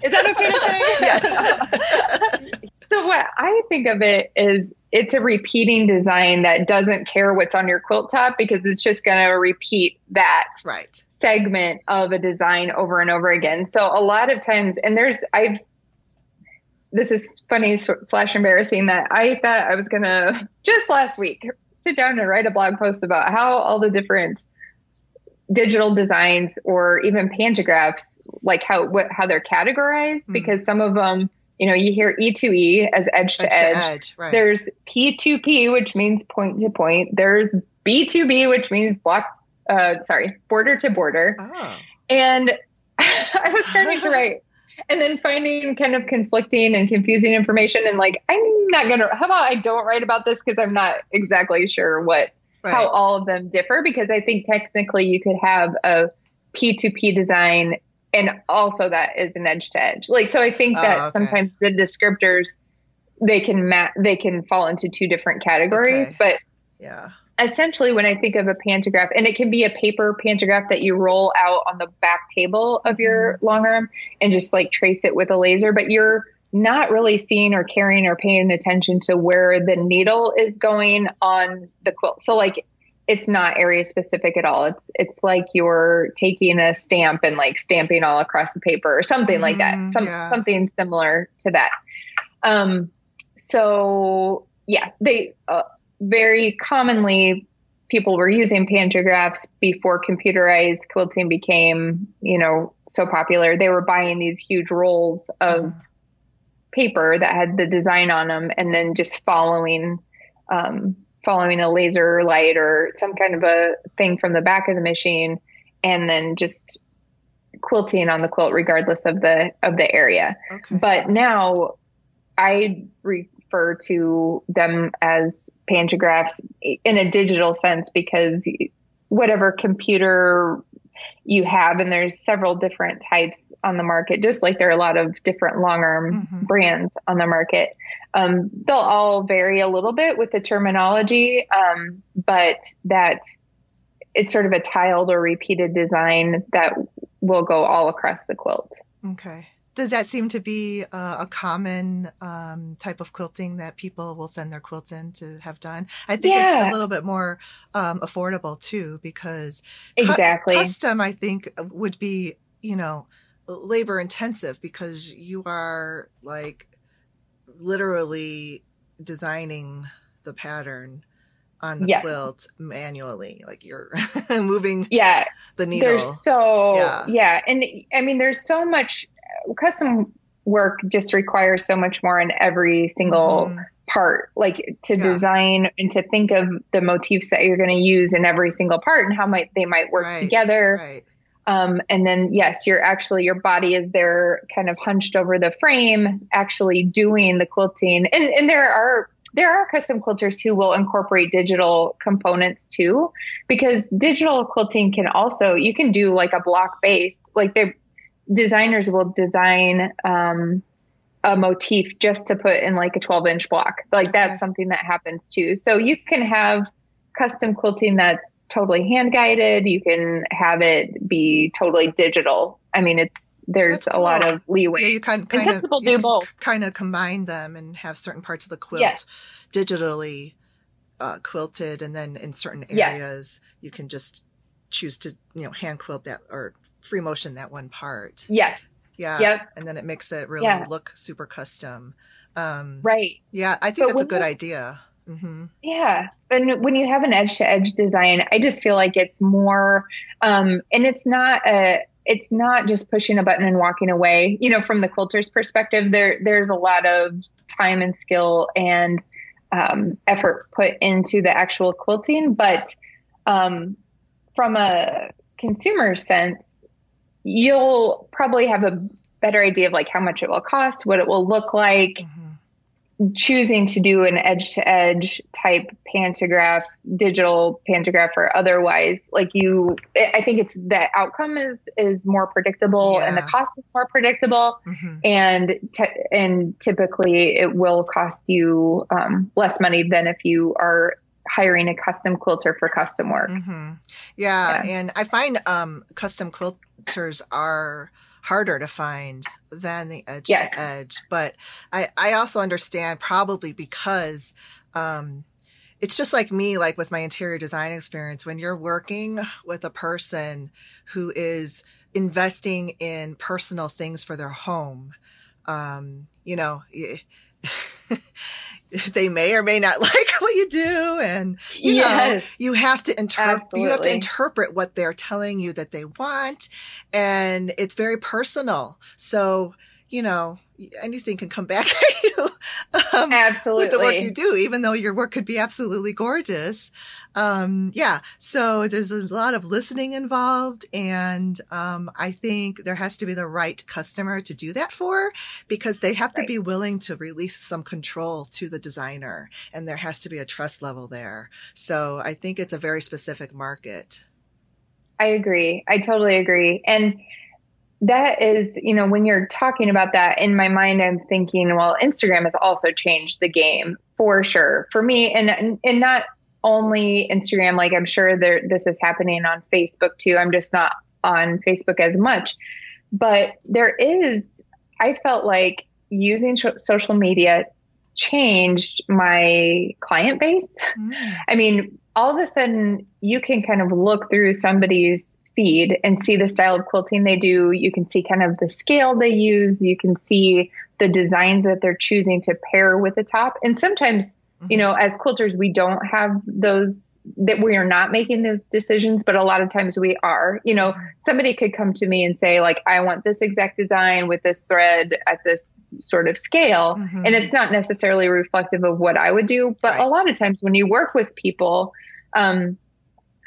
Is that okay to say? Yes. so what I think of it is it's a repeating design that doesn't care what's on your quilt top because it's just going to repeat that right. segment of a design over and over again. So a lot of times, and there's, I've, this is funny slash embarrassing that I thought I was going to just last week sit down and write a blog post about how all the different digital designs or even pantographs, like how, what, how they're categorized, mm-hmm. because some of them, you know, you hear E2E as edge to edge. edge right. There's P2P, which means point to point. There's B2B, which means block, uh, sorry, border to border. Oh. And I was starting to write and then finding kind of conflicting and confusing information and like, I'm not going to, how about I don't write about this because I'm not exactly sure what, right. how all of them differ because I think technically you could have a P2P design and also that is an edge to edge. Like so, I think that oh, okay. sometimes the descriptors they can mat they can fall into two different categories, okay. but yeah. Essentially, when I think of a pantograph, and it can be a paper pantograph that you roll out on the back table of your mm-hmm. long arm and just like trace it with a laser, but you're not really seeing or caring or paying attention to where the needle is going on the quilt. So, like it's not area specific at all. It's it's like you're taking a stamp and like stamping all across the paper or something mm, like that. Mm, Some yeah. something similar to that. Um, so yeah, they uh, very commonly people were using pantographs before computerized quilting became you know so popular. They were buying these huge rolls of mm. paper that had the design on them and then just following um, following a laser light or some kind of a thing from the back of the machine and then just quilting on the quilt regardless of the of the area okay. but now i refer to them as pantographs in a digital sense because whatever computer you have and there's several different types on the market just like there are a lot of different long arm mm-hmm. brands on the market. Um, they'll all vary a little bit with the terminology um, but that it's sort of a tiled or repeated design that will go all across the quilt. Okay does that seem to be uh, a common um, type of quilting that people will send their quilts in to have done? I think yeah. it's a little bit more um, affordable too because exactly cu- custom. I think would be you know labor intensive because you are like literally designing the pattern on the quilt manually like you're moving yeah the needle there's so yeah. yeah and i mean there's so much custom work just requires so much more in every single mm-hmm. part like to yeah. design and to think of the motifs that you're going to use in every single part and how might they might work right. together right. Um, and then yes you're actually your body is there kind of hunched over the frame actually doing the quilting and and there are there are custom quilters who will incorporate digital components too because digital quilting can also you can do like a block based like the designers will design um, a motif just to put in like a 12 inch block like that's something that happens too so you can have custom quilting that's totally hand guided you can have it be totally digital i mean it's there's cool. a lot of leeway. Yeah, you kind, kind of people do both. Kind of combine them and have certain parts of the quilt yes. digitally uh, quilted, and then in certain areas yes. you can just choose to you know hand quilt that or free motion that one part. Yes. Yeah. Yep. And then it makes it really yeah. look super custom. Um, right. Yeah, I think but that's a good idea. Mm-hmm. Yeah. And when you have an edge to edge design, I just feel like it's more, um, and it's not a, it's not just pushing a button and walking away. You know, from the quilter's perspective, there there's a lot of time and skill and um, effort put into the actual quilting. But um, from a consumer sense, you'll probably have a better idea of like how much it will cost, what it will look like. Mm-hmm choosing to do an edge to edge type pantograph, digital pantograph or otherwise, like you, I think it's the outcome is, is more predictable yeah. and the cost is more predictable. Mm-hmm. And, te- and typically it will cost you um, less money than if you are hiring a custom quilter for custom work. Mm-hmm. Yeah, yeah. And I find um, custom quilters are, harder to find than the edge yes. to edge. But I, I also understand probably because, um, it's just like me, like with my interior design experience, when you're working with a person who is investing in personal things for their home, um, you know, they may or may not like what you do. And you yes, know you have to interpret you have to interpret what they're telling you that they want. And it's very personal. So you know anything can come back at you um, absolutely with the work you do even though your work could be absolutely gorgeous. Um, yeah so there's a lot of listening involved and um, i think there has to be the right customer to do that for because they have to right. be willing to release some control to the designer and there has to be a trust level there. So i think it's a very specific market. I agree. I totally agree. And that is, you know, when you're talking about that in my mind, I'm thinking, well, Instagram has also changed the game for sure for me, and and not only Instagram. Like I'm sure there this is happening on Facebook too. I'm just not on Facebook as much, but there is. I felt like using sh- social media changed my client base. Mm. I mean, all of a sudden you can kind of look through somebody's feed and see the style of quilting they do. You can see kind of the scale they use. You can see the designs that they're choosing to pair with the top. And sometimes, mm-hmm. you know, as quilters, we don't have those that we are not making those decisions, but a lot of times we are. You know, somebody could come to me and say, like, I want this exact design with this thread at this sort of scale. Mm-hmm. And it's not necessarily reflective of what I would do. But right. a lot of times when you work with people, um,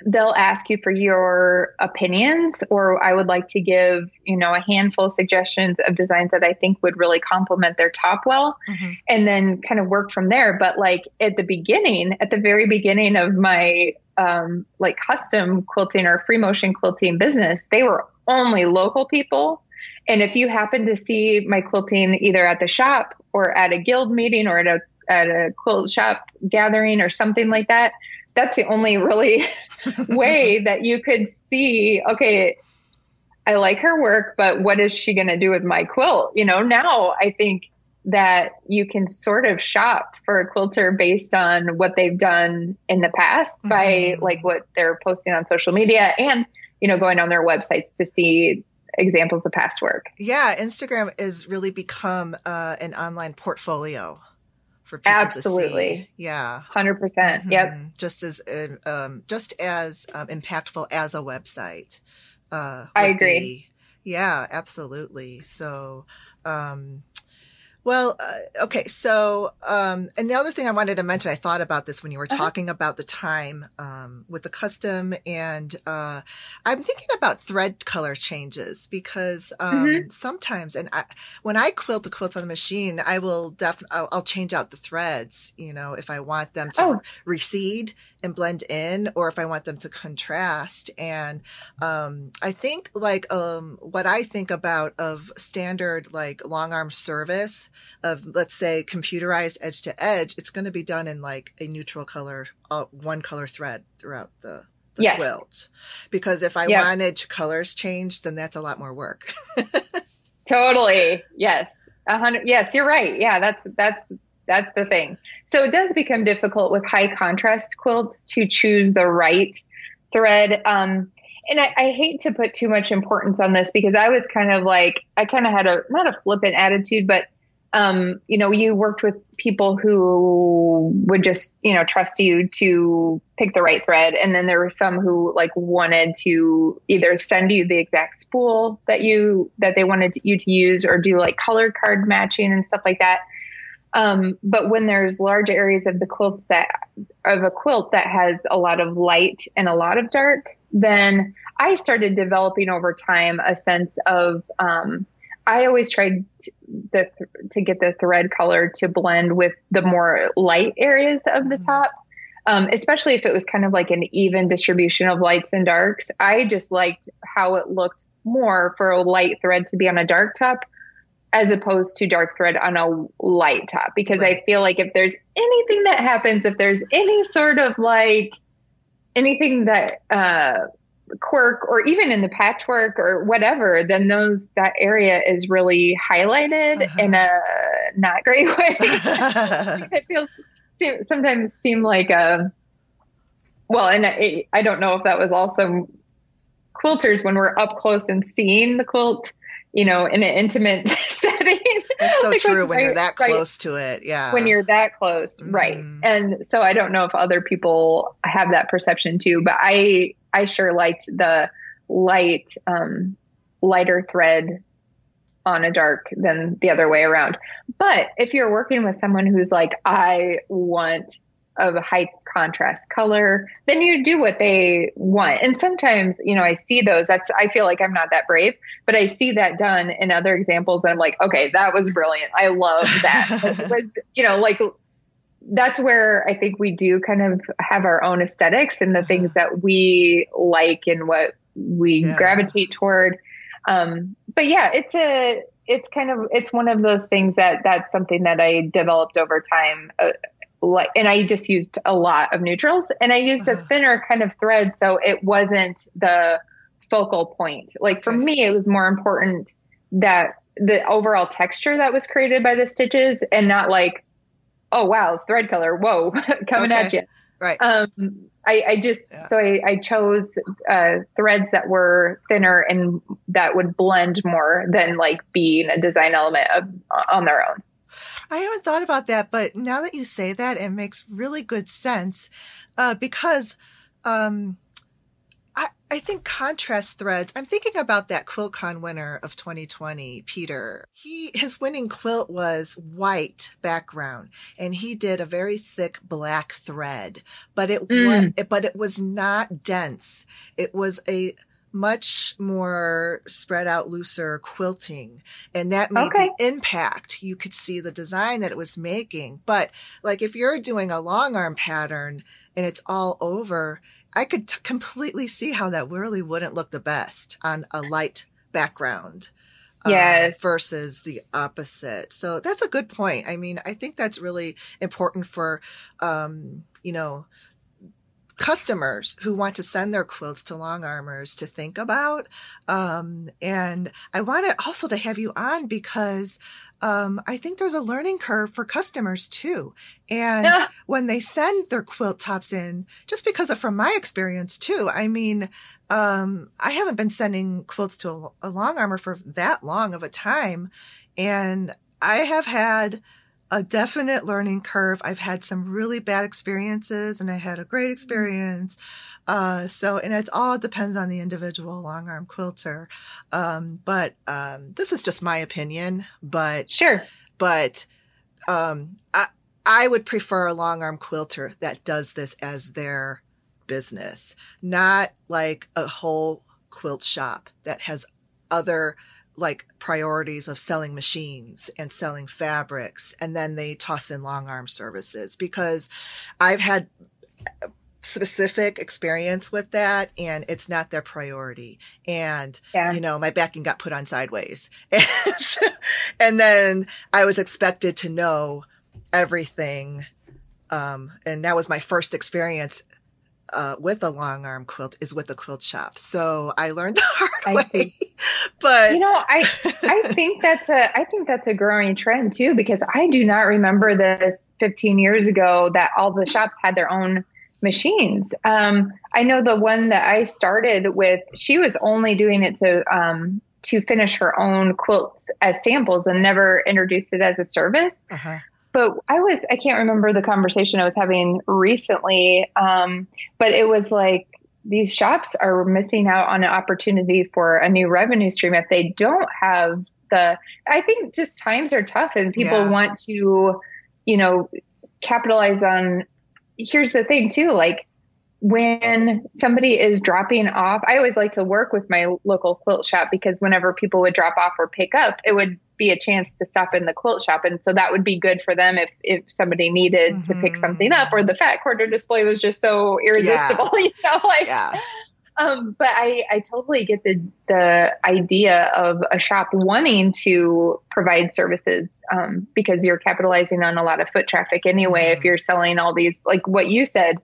they'll ask you for your opinions or i would like to give you know a handful of suggestions of designs that i think would really complement their top well mm-hmm. and then kind of work from there but like at the beginning at the very beginning of my um, like custom quilting or free motion quilting business they were only local people and if you happen to see my quilting either at the shop or at a guild meeting or at a at a quilt shop gathering or something like that that's the only really way that you could see okay I like her work, but what is she going to do with my quilt? You know, now I think that you can sort of shop for a quilter based on what they've done in the past mm-hmm. by like what they're posting on social media and you know going on their websites to see examples of past work. Yeah, Instagram has really become uh, an online portfolio for people Absolutely. Yeah. 100%. percent mm hmm Yep. Just as um, just as um, impactful as a website. Uh, I agree. Be. Yeah, absolutely. So, um, well, uh, okay. So, um, another thing I wanted to mention, I thought about this when you were uh-huh. talking uh-huh. about the time um, with the custom, and uh, I'm thinking about thread color changes because um, mm-hmm. sometimes, and I, when I quilt the quilts on the machine, I will definitely I'll, I'll, change out the threads. You know, if I want them to oh. recede and blend in, or if I want them to contrast. And um, I think like um, what I think about of standard like long arm service of let's say computerized edge to edge, it's going to be done in like a neutral color, uh, one color thread throughout the, the yes. quilt. Because if I yep. wanted colors changed, then that's a lot more work. totally. Yes. A hundred. Yes, you're right. Yeah, that's that's that's the thing. So it does become difficult with high contrast quilts to choose the right thread. Um, and I, I, hate to put too much importance on this because I was kind of like I kind of had a not a flippant attitude, but um, you know, you worked with people who would just, you know, trust you to pick the right thread. And then there were some who like wanted to either send you the exact spool that you, that they wanted you to use or do like color card matching and stuff like that. Um, but when there's large areas of the quilts that, of a quilt that has a lot of light and a lot of dark, then I started developing over time a sense of, um, I always tried to, the, to get the thread color to blend with the more light areas of the mm-hmm. top, um, especially if it was kind of like an even distribution of lights and darks. I just liked how it looked more for a light thread to be on a dark top as opposed to dark thread on a light top because right. I feel like if there's anything that happens, if there's any sort of like anything that uh, quirk or even in the patchwork or whatever, then those that area is really highlighted uh-huh. in a not great way. it feels sometimes seem like a well, and I, I don't know if that was also quilters when we're up close and seeing the quilt you know, in an intimate setting. It's so like true when, you're that close right, to it. Yeah. When you're that close. Mm-hmm. Right. And so I don't know if other people have that perception too, but I, I sure liked the light, um, lighter thread on a dark than the other way around. But if you're working with someone who's like, I want a high contrast color, then you do what they want. And sometimes, you know, I see those. That's I feel like I'm not that brave, but I see that done in other examples and I'm like, okay, that was brilliant. I love that. it was, you know, like that's where I think we do kind of have our own aesthetics and the things that we like and what we yeah. gravitate toward. Um, but yeah, it's a it's kind of it's one of those things that that's something that I developed over time. Uh, like and I just used a lot of neutrals and I used a uh-huh. thinner kind of thread so it wasn't the focal point. Like for me it was more important that the overall texture that was created by the stitches and not like oh wow thread color whoa coming okay. at you. Right. Um I, I just yeah. so I, I chose uh, threads that were thinner and that would blend more than like being a design element of, on their own. I haven't thought about that, but now that you say that, it makes really good sense uh, because um, I, think contrast threads. I'm thinking about that QuiltCon winner of 2020, Peter. He his winning quilt was white background, and he did a very thick black thread, but it mm. was, but it was not dense. It was a much more spread out, looser quilting. And that made okay. the impact. You could see the design that it was making. But like if you're doing a long arm pattern and it's all over, I could t- completely see how that really wouldn't look the best on a light background. Uh, versus the opposite. So that's a good point. I mean, I think that's really important for, um, you know, customers who want to send their quilts to long armers to think about. Um, and I wanted also to have you on because um, I think there's a learning curve for customers too. And yeah. when they send their quilt tops in, just because of from my experience too, I mean, um, I haven't been sending quilts to a, a long armer for that long of a time. And I have had a definite learning curve. I've had some really bad experiences and I had a great experience. Uh, so, and it all depends on the individual long arm quilter. Um, but, um, this is just my opinion, but sure. But, um, I, I would prefer a long arm quilter that does this as their business, not like a whole quilt shop that has other like priorities of selling machines and selling fabrics and then they toss in long arm services because I've had specific experience with that and it's not their priority and yeah. you know my backing got put on sideways and, and then I was expected to know everything um, and that was my first experience uh, with a long arm quilt is with a quilt shop. So I learned the hard I way. See. But you know, I I think that's a I think that's a growing trend too because I do not remember this 15 years ago that all the shops had their own machines. Um, I know the one that I started with, she was only doing it to um, to finish her own quilts as samples and never introduced it as a service. Uh-huh. But I was, I can't remember the conversation I was having recently, um, but it was like these shops are missing out on an opportunity for a new revenue stream if they don't have the, I think just times are tough and people yeah. want to, you know, capitalize on. Here's the thing, too, like, when somebody is dropping off, I always like to work with my local quilt shop because whenever people would drop off or pick up, it would be a chance to stop in the quilt shop. And so that would be good for them if, if somebody needed mm-hmm. to pick mm-hmm. something up or the fat quarter display was just so irresistible, yeah. you know, like, yeah. Um, but I, I totally get the the idea of a shop wanting to provide services um, because you're capitalizing on a lot of foot traffic anyway. Mm-hmm. If you're selling all these, like what you said,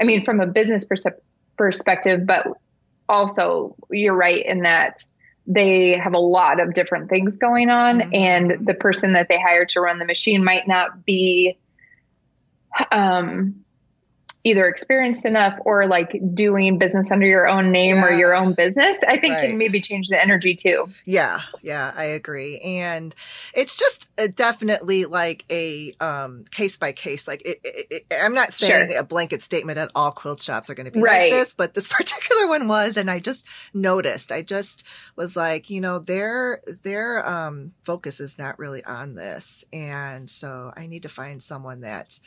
I mean, from a business pers- perspective, but also you're right in that they have a lot of different things going on mm-hmm. and the person that they hire to run the machine might not be um, either experienced enough or like doing business under your own name yeah. or your own business, I think right. can maybe change the energy too. Yeah, yeah, I agree. And it's just a, definitely like a um, case by case. Like it, it, it, I'm not saying sure. a blanket statement at all quilt shops are going to be right. like this, but this particular one was, and I just noticed. I just was like, you know, their their um, focus is not really on this, and so I need to find someone that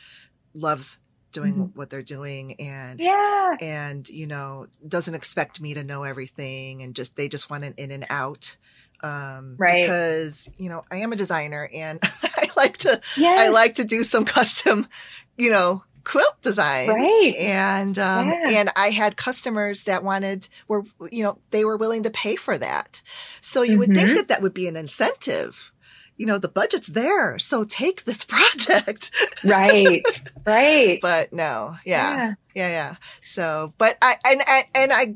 loves doing mm-hmm. what they're doing and yeah and you know doesn't expect me to know everything and just they just want an in and out um right because you know i am a designer and i like to yes. i like to do some custom you know quilt designs right and um yeah. and i had customers that wanted were you know they were willing to pay for that so you mm-hmm. would think mm-hmm. that that would be an incentive you know, the budget's there. So take this project. right. Right. but no. Yeah. yeah. Yeah. Yeah. So, but I, and, and, and I,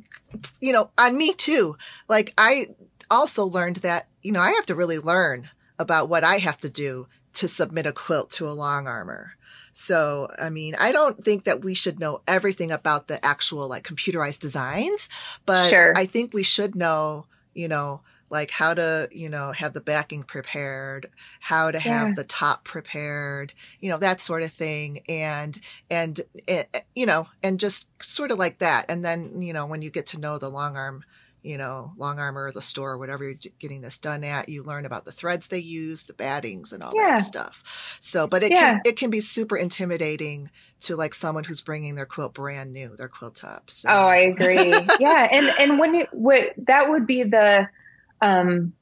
you know, on me too, like I also learned that, you know, I have to really learn about what I have to do to submit a quilt to a long armer. So, I mean, I don't think that we should know everything about the actual like computerized designs, but sure. I think we should know, you know, like how to, you know, have the backing prepared, how to yeah. have the top prepared, you know, that sort of thing. And, and, it, eh, you know, and just sort of like that. And then, you know, when you get to know the long arm, you know, long armer or the store, or whatever you're getting this done at, you learn about the threads they use, the battings and all yeah. that stuff. So, but it yeah. can, it can be super intimidating to like someone who's bringing their quilt brand new, their quilt tops. So. Oh, I agree. yeah. And, and when you, what, that would be the, um,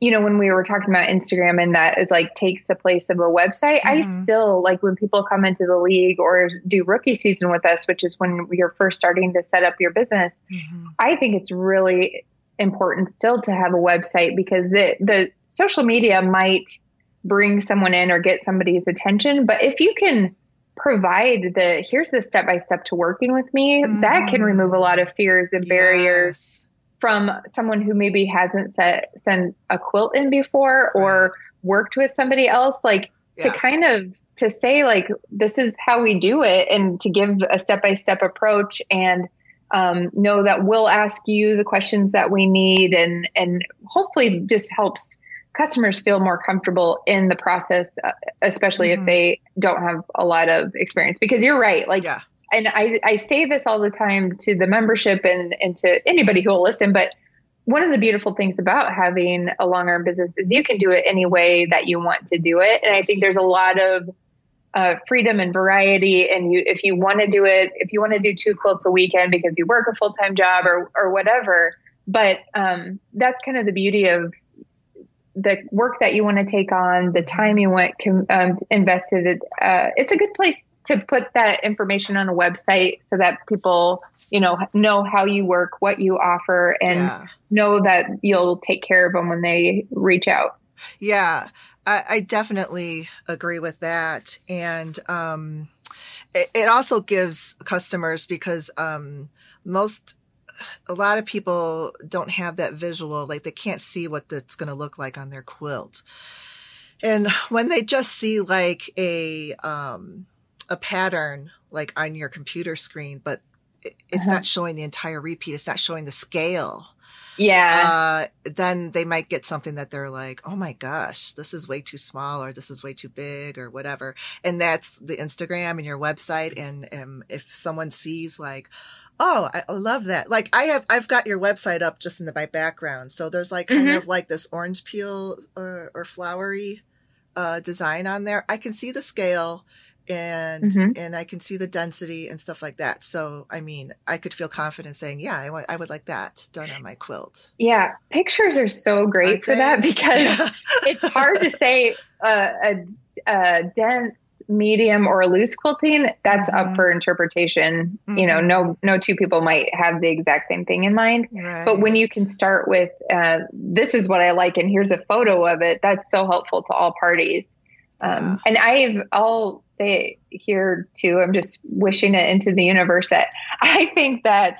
you know, when we were talking about Instagram and that is like takes the place of a website, mm-hmm. I still like when people come into the league or do rookie season with us, which is when you're first starting to set up your business. Mm-hmm. I think it's really important still to have a website because the the social media might bring someone in or get somebody's attention, but if you can provide the here's the step by step to working with me, mm-hmm. that can remove a lot of fears and barriers yes. From someone who maybe hasn't set, sent a quilt in before or worked with somebody else. Like yeah. to kind of to say like this is how we do it and to give a step by step approach and um, know that we'll ask you the questions that we need and and hopefully just helps customers feel more comfortable in the process uh, especially mm-hmm. if they don't have a lot of experience because you're right like yeah. And I, I say this all the time to the membership and, and to anybody who will listen but one of the beautiful things about having a long arm business is you can do it any way that you want to do it and i think there's a lot of uh, freedom and variety. And you, if you want to do it, if you want to do two quilts a weekend because you work a full time job or or whatever, but um, that's kind of the beauty of the work that you want to take on, the time you want um, invested. Uh, it's a good place to put that information on a website so that people you know know how you work what you offer and yeah. know that you'll take care of them when they reach out yeah I, I definitely agree with that. And um, it, it, also gives customers because um, most a lot of people don't have that visual like they can't see what it's going to look like on their quilt and when they just see like a um a pattern like on your computer screen but it's uh-huh. not showing the entire repeat it's not showing the scale yeah. Uh, then they might get something that they're like, oh my gosh, this is way too small or this is way too big or whatever. And that's the Instagram and your website. And um, if someone sees like, oh, I love that. Like I have, I've got your website up just in the my background. So there's like kind mm-hmm. of like this orange peel or, or flowery uh, design on there. I can see the scale and mm-hmm. and I can see the density and stuff like that. So I mean, I could feel confident saying, yeah, I, w- I would like that done on my quilt. Yeah, pictures are so great Aren't for they? that because it's hard to say uh, a, a, dense, medium, or loose quilting. That's mm-hmm. up for interpretation. Mm-hmm. You know, no mm-hmm. no two people might have the exact same thing in mind. Right. But when you can start with, uh, this is what I like, and here's a photo of it, that's so helpful to all parties. Um, and I've, I'll say it here too. I'm just wishing it into the universe that I think that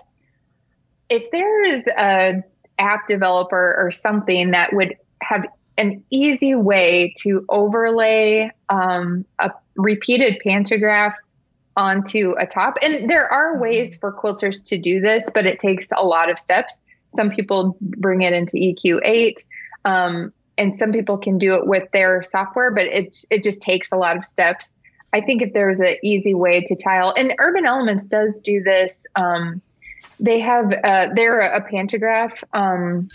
if there is a app developer or something that would have an easy way to overlay um, a repeated pantograph onto a top. And there are mm-hmm. ways for quilters to do this, but it takes a lot of steps. Some people bring it into EQ8. Um, and some people can do it with their software, but it it just takes a lot of steps. I think if there's an easy way to tile, and Urban Elementz does do this. Um, they have uh, they're a pantograph um,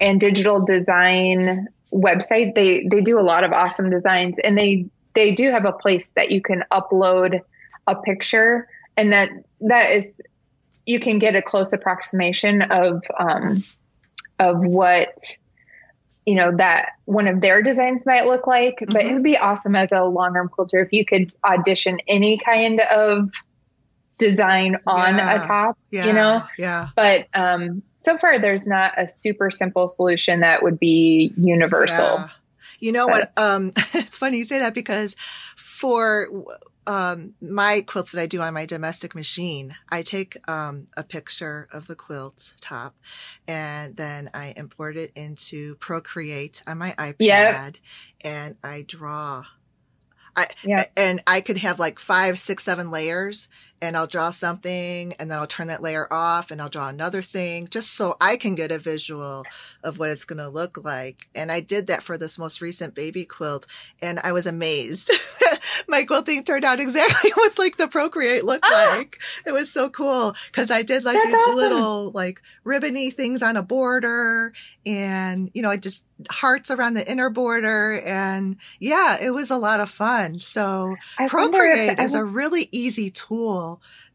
and digital design website. They they do a lot of awesome designs, and they they do have a place that you can upload a picture, and that that is you can get a close approximation of um, of what you know that one of their designs might look like but mm-hmm. it would be awesome as a long arm quilter if you could audition any kind of design on yeah. a top yeah. you know yeah but um so far there's not a super simple solution that would be universal yeah. you know but, what um it's funny you say that because for um, my quilts that I do on my domestic machine, I take um, a picture of the quilt top and then I import it into Procreate on my iPad yep. and I draw. I, yep. and I could have like five, six, seven layers and I'll draw something and then I'll turn that layer off and I'll draw another thing just so I can get a visual of what it's going to look like. And I did that for this most recent baby quilt and I was amazed. My quilting turned out exactly what like the Procreate looked oh. like. It was so cool because I did like That's these awesome. little like ribbony things on a border and you know, I just hearts around the inner border and yeah, it was a lot of fun. So I Procreate is a really easy tool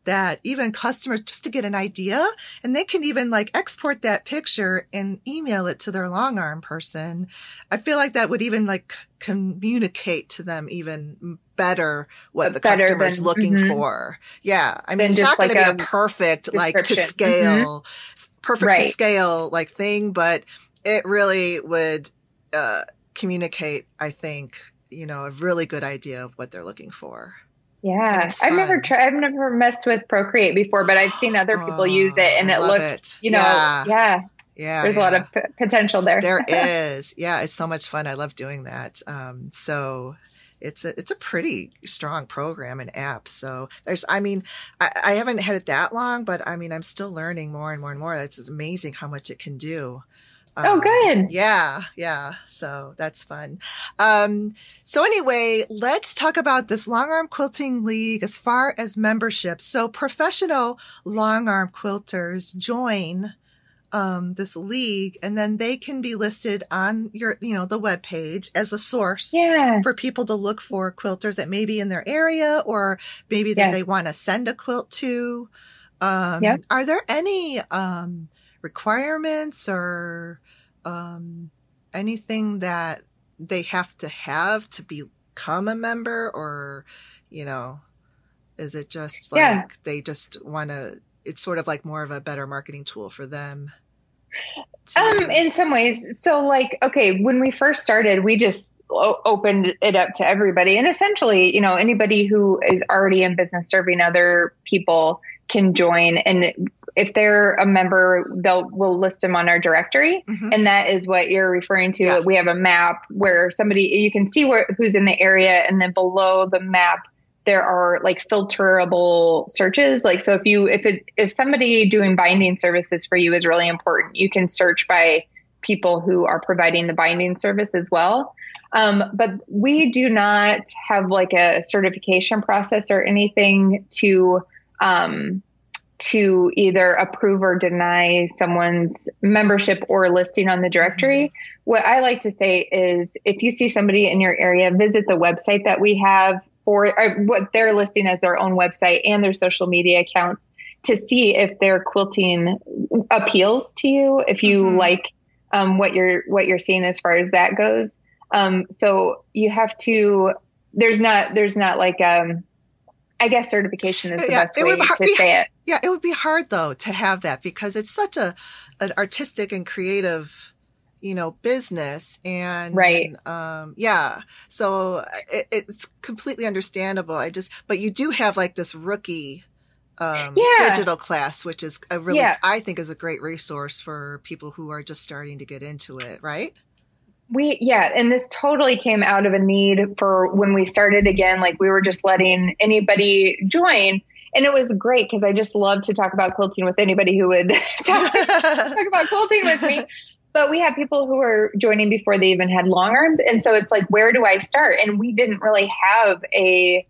that even customers just to get an idea and they can even like export that picture and email it to their long arm person. I feel like that would even like communicate to them even better what the better customer is looking mm-hmm. for. Yeah. I mean, it's not like to be a perfect, like to mm-hmm. scale, mm-hmm. perfect right. to scale like thing, but it really would, uh, communicate, I think, you know, a really good idea of what they're looking for. Yeah, I've never tried. I've never messed with Procreate before, but I've seen other people oh, use it, and I it looks, it. you know, yeah. yeah. Yeah, there's yeah. a lot of p- potential there. there is. Yeah, it's so much fun. I love doing that. Um, so it's a it's a pretty strong program and app. So there's, I mean, I, I haven't had it that long, but I mean, I'm still learning more and more and more. It's amazing how much it can do. Oh, um, good. Yeah, yeah. So that's fun. Um, so anyway, let's talk about this long arm quilting league as far as membership. So professional long arm quilters join um, this league, and then they can be listed on your, you know, the web page as a source yeah. for people to look for quilters that may be in their area or maybe that yes. they want to send a quilt to. Um, yep. Are there any um, requirements or um, anything that they have to have to become a member, or you know, is it just like yeah. they just want to? It's sort of like more of a better marketing tool for them. Um, in some ways. So, like, okay, when we first started, we just opened it up to everybody, and essentially, you know, anybody who is already in business serving other people can join. And if they're a member, they'll we'll list them on our directory, mm-hmm. and that is what you're referring to. Yeah. We have a map where somebody you can see where who's in the area, and then below the map there are like filterable searches like so if you if it if somebody doing binding services for you is really important you can search by people who are providing the binding service as well um, but we do not have like a certification process or anything to um, to either approve or deny someone's membership or listing on the directory. Mm-hmm. What I like to say is if you see somebody in your area, visit the website that we have for what they're listing as their own website and their social media accounts to see if their quilting appeals to you, if you mm-hmm. like um, what you're what you're seeing as far as that goes. Um, so you have to. There's not. There's not like. Um, I guess certification is the yeah, best way to be, say it. Yeah, it would be hard though to have that because it's such a an artistic and creative you know, business and right. Um, yeah. So it, it's completely understandable. I just, but you do have like this rookie, um, yeah. digital class, which is a really, yeah. I think is a great resource for people who are just starting to get into it. Right. We, yeah. And this totally came out of a need for when we started again, like we were just letting anybody join and it was great because I just love to talk about quilting with anybody who would talk, talk, about quilting with me. But we have people who are joining before they even had long arms. And so it's like where do i start? And we didn't really have a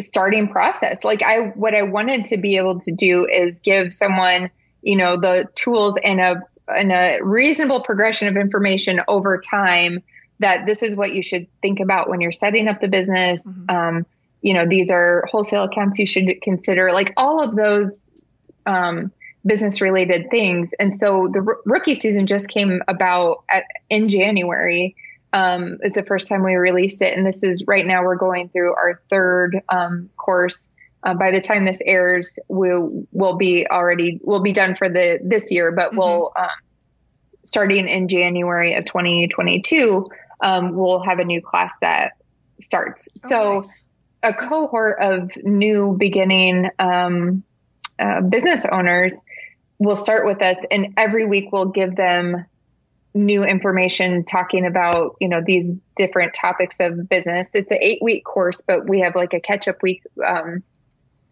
starting process. Like i what i wanted to be able to do is give someone you know the tools and a and a reasonable progression of information over time that this is what you should think about when you're setting up the business. Mm-hmm. um, you know these are wholesale accounts you should consider like all of those um, business related things. And so the r- rookie season just came about at, in January. Um, is the first time we released it, and this is right now we're going through our third um, course. Uh, by the time this airs, we'll will be already we'll be done for the this year, but mm-hmm. we'll um, starting in January of 2022, um, we'll have a new class that starts. Oh, so. Nice. A cohort of new beginning um, uh, business owners will start with us and every week we'll give them new information talking about you know these different topics of business. It's an eight week course but we have like a catch up week um,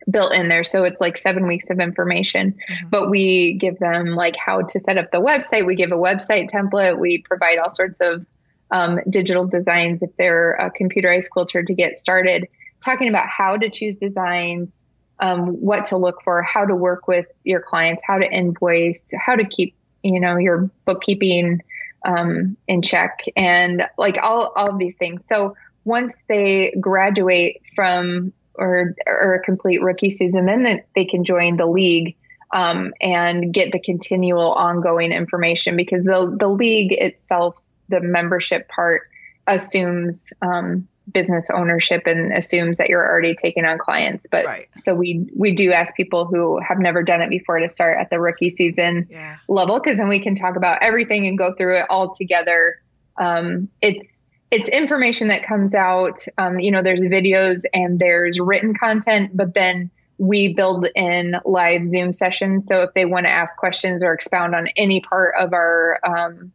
built in there. So it's like seven weeks of information. Mm-hmm. but we give them like how to set up the website. We give a website template. We provide all sorts of um, digital designs if they're a computerized quilter to get started talking about how to choose designs um, what to look for, how to work with your clients, how to invoice, how to keep you know your bookkeeping um, in check, and like all all of these things. So once they graduate from or or a complete rookie season, then they can join the league. Um, and get the continual ongoing information because the the league itself, the membership part, assumes um, business ownership and assumes that you're already taking on clients. But right. so we we do ask people who have never done it before to start at the rookie season yeah. level because then we can talk about everything and go through it all together. Um, it's it's information that comes out. Um, you know, there's videos and there's written content, but then we build in live Zoom sessions. So if they want to ask questions or expound on any part of our um,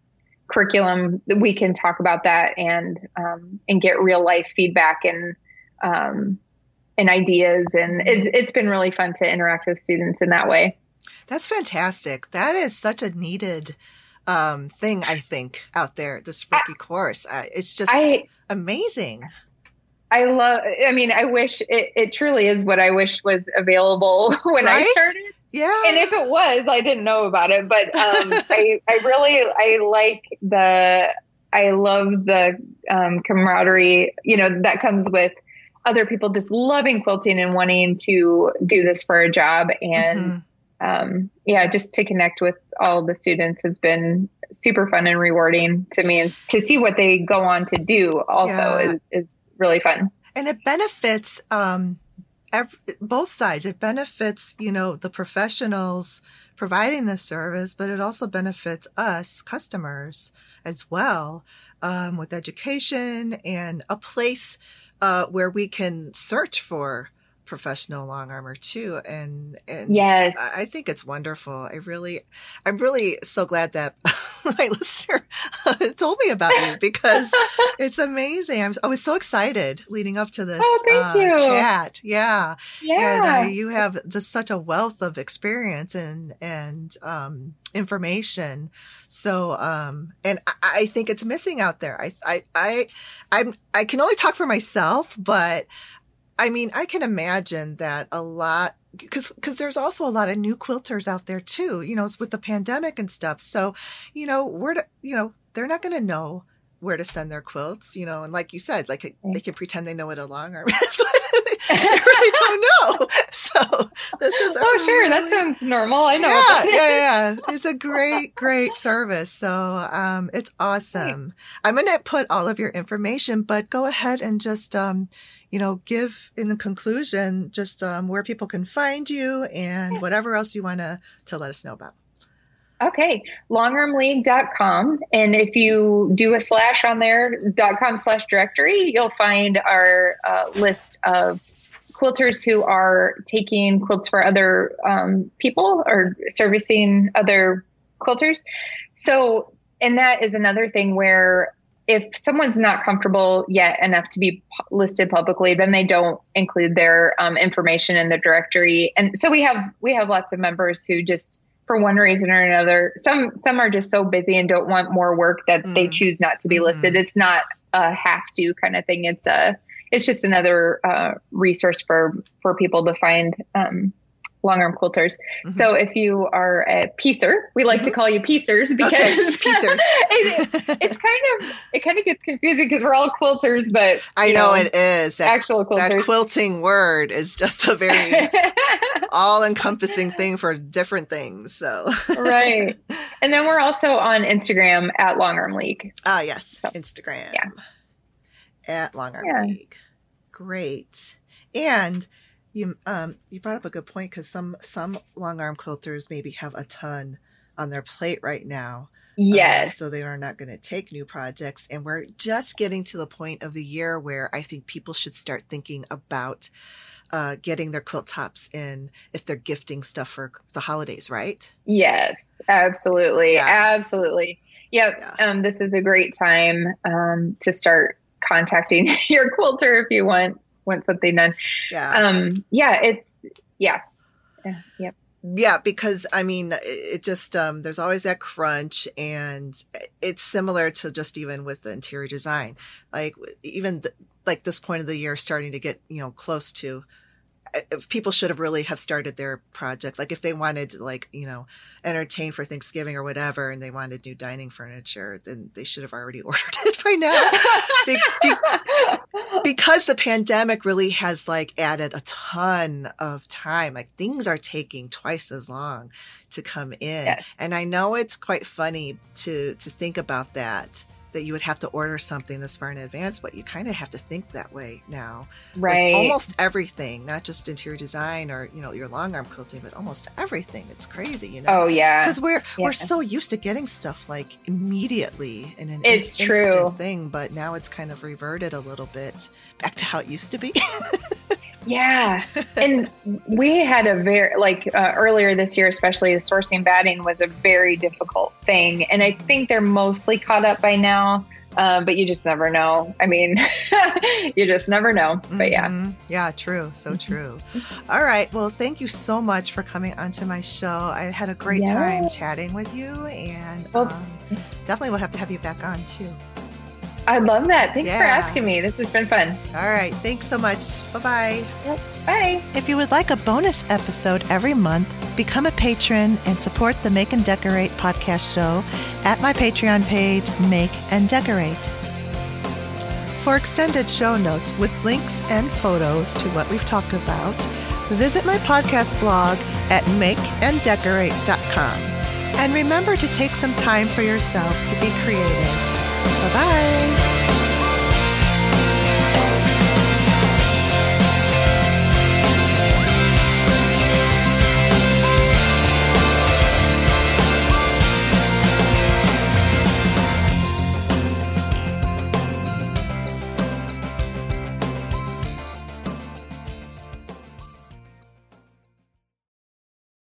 curriculum, we can talk about that and um, and get real life feedback and um, and ideas. And it's, it's been really fun to interact with students in that way. That's fantastic. That is such a needed um, thing, I think, out there, the Spooky course. Uh, it's just I, amazing. I love, I mean, I wish it, it, truly is what I wish was available when right? I started. Yeah. And if it was, I didn't know about it, but um, I, I really, I like the, I love the um, camaraderie, you know, that comes with other people just loving quilting and wanting to do this for a job. And mm-hmm um, yeah, just to connect with all the students has been super fun and rewarding to me. And to see what they go on to do also yeah. is, is really fun. And it benefits um, every, both sides. It benefits, you know, the professionals providing this service, but it also benefits us customers as well um, with education and a place uh, where we can search for professional long armer too and and yes. I think it's wonderful. I really i'm really so glad that my listener told me about you because it's amazing. I'm, i was so excited leading up to this oh, thank uh, you. chat. Yeah. Yeah and uh, you have just such a wealth of experience and and um, information. So um and I, I think it's missing out there. I i i i'm i can only talk for myself but I mean, I can imagine that a lot because because there's also a lot of new quilters out there too. You know, with the pandemic and stuff. So, you know, where to you know they're not going to know where to send their quilts. You know, and like you said, like they can pretend they know it a long arm they really don't know. So this is oh sure, that sounds normal. I know. Yeah, yeah, yeah. It's a great, great service. So um, it's awesome. I'm going to put all of your information, but go ahead and just um, you know, give in the conclusion just um, where people can find you and whatever else you want to to let us know about. Okay, longarmleague.com. And if you do a slash on there, dot .com slash directory, you'll find our uh, list of quilters who are taking quilts for other um, people or servicing other quilters. So, and that is another thing where if someone's not comfortable yet enough to be listed publicly, then they don't include their um, information in the directory. And so we have we have lots of members who just, for one reason or another, some some are just so busy and don't want more work that mm. they choose not to be mm. listed. It's not a have to kind of thing. It's a it's just another uh, resource for for people to find um, long arm quilters. Mm-hmm. So if you are a piecer, we like mm-hmm. to call you piecers because okay. piecers. it, it's kind of it kind of gets confusing because we're all quilters, but I know, know, it is that, actual quilters. That quilting word is just a very all encompassing thing for different things. So right, and then we're also on Instagram at Long Arm League. Ah, yes, so, Instagram. Yeah, at Long Arm yeah. League. Great, and you um you brought up a good point because some some long arm quilters maybe have a ton on their plate right now. Um, yes. Uh, so they are not going to take new projects. And we're just getting to the point of the year where I think people should start thinking about uh, getting their quilt tops in if they're gifting stuff for the holidays, right? Yes, absolutely. Yeah. Absolutely. Yep. Yeah. Um, this is a great time um, to start contacting your quilter if you want want something done. Yeah. Um, yeah, it's, yeah. yeah. Yep. Yeah, because I mean, it just, um, there's always that crunch and it's similar to just even with the interior design. Like, even th- like this point of the year starting to get, you know, close to Uh, people should have really have started their project like if they wanted to like you know entertain for thanksgiving or whatever and they wanted new dining furniture then they should have already ordered it by now. Be, be, because the pandemic really has like added a ton of time like things are taking twice as long to come in. Yes. and i know it's quite funny to to think about that that you would have to order something this far in advance, but you kind of have to think that way now. Right. With almost everything, not just interior design or, you know, your long arm quilting, but almost everything. It's crazy, you know. Oh yeah. Because we're Yeah. we're so used to getting stuff like immediately in an It's in- true. instant thing, but now it's kind of reverted a little bit back to how it used to be. Yeah. and we had a very, like uh, earlier this year, especially the sourcing batting was a very difficult thing. And I think they're mostly caught up by now. Um, but you just never know. I mean, you just never know. But yeah. Mhm. Yeah, true. So true. All right. Well, thank you so much for coming onto my show. I had a great Yeah. time chatting with you, and Well- um, definitely we'll have to have you back on too. I love that. Thanks for asking me. This has been fun. All right. Thanks so much. Bye bye. Bye. If you would like a bonus episode every month, become a patron and support the Make and Decorate podcast show at my Patreon page, Make and Decorate. For extended show notes with links and photos to what we've talked about, visit my podcast blog at makeanddecorate.com. And remember to take some time for yourself to be creative. Bye bye.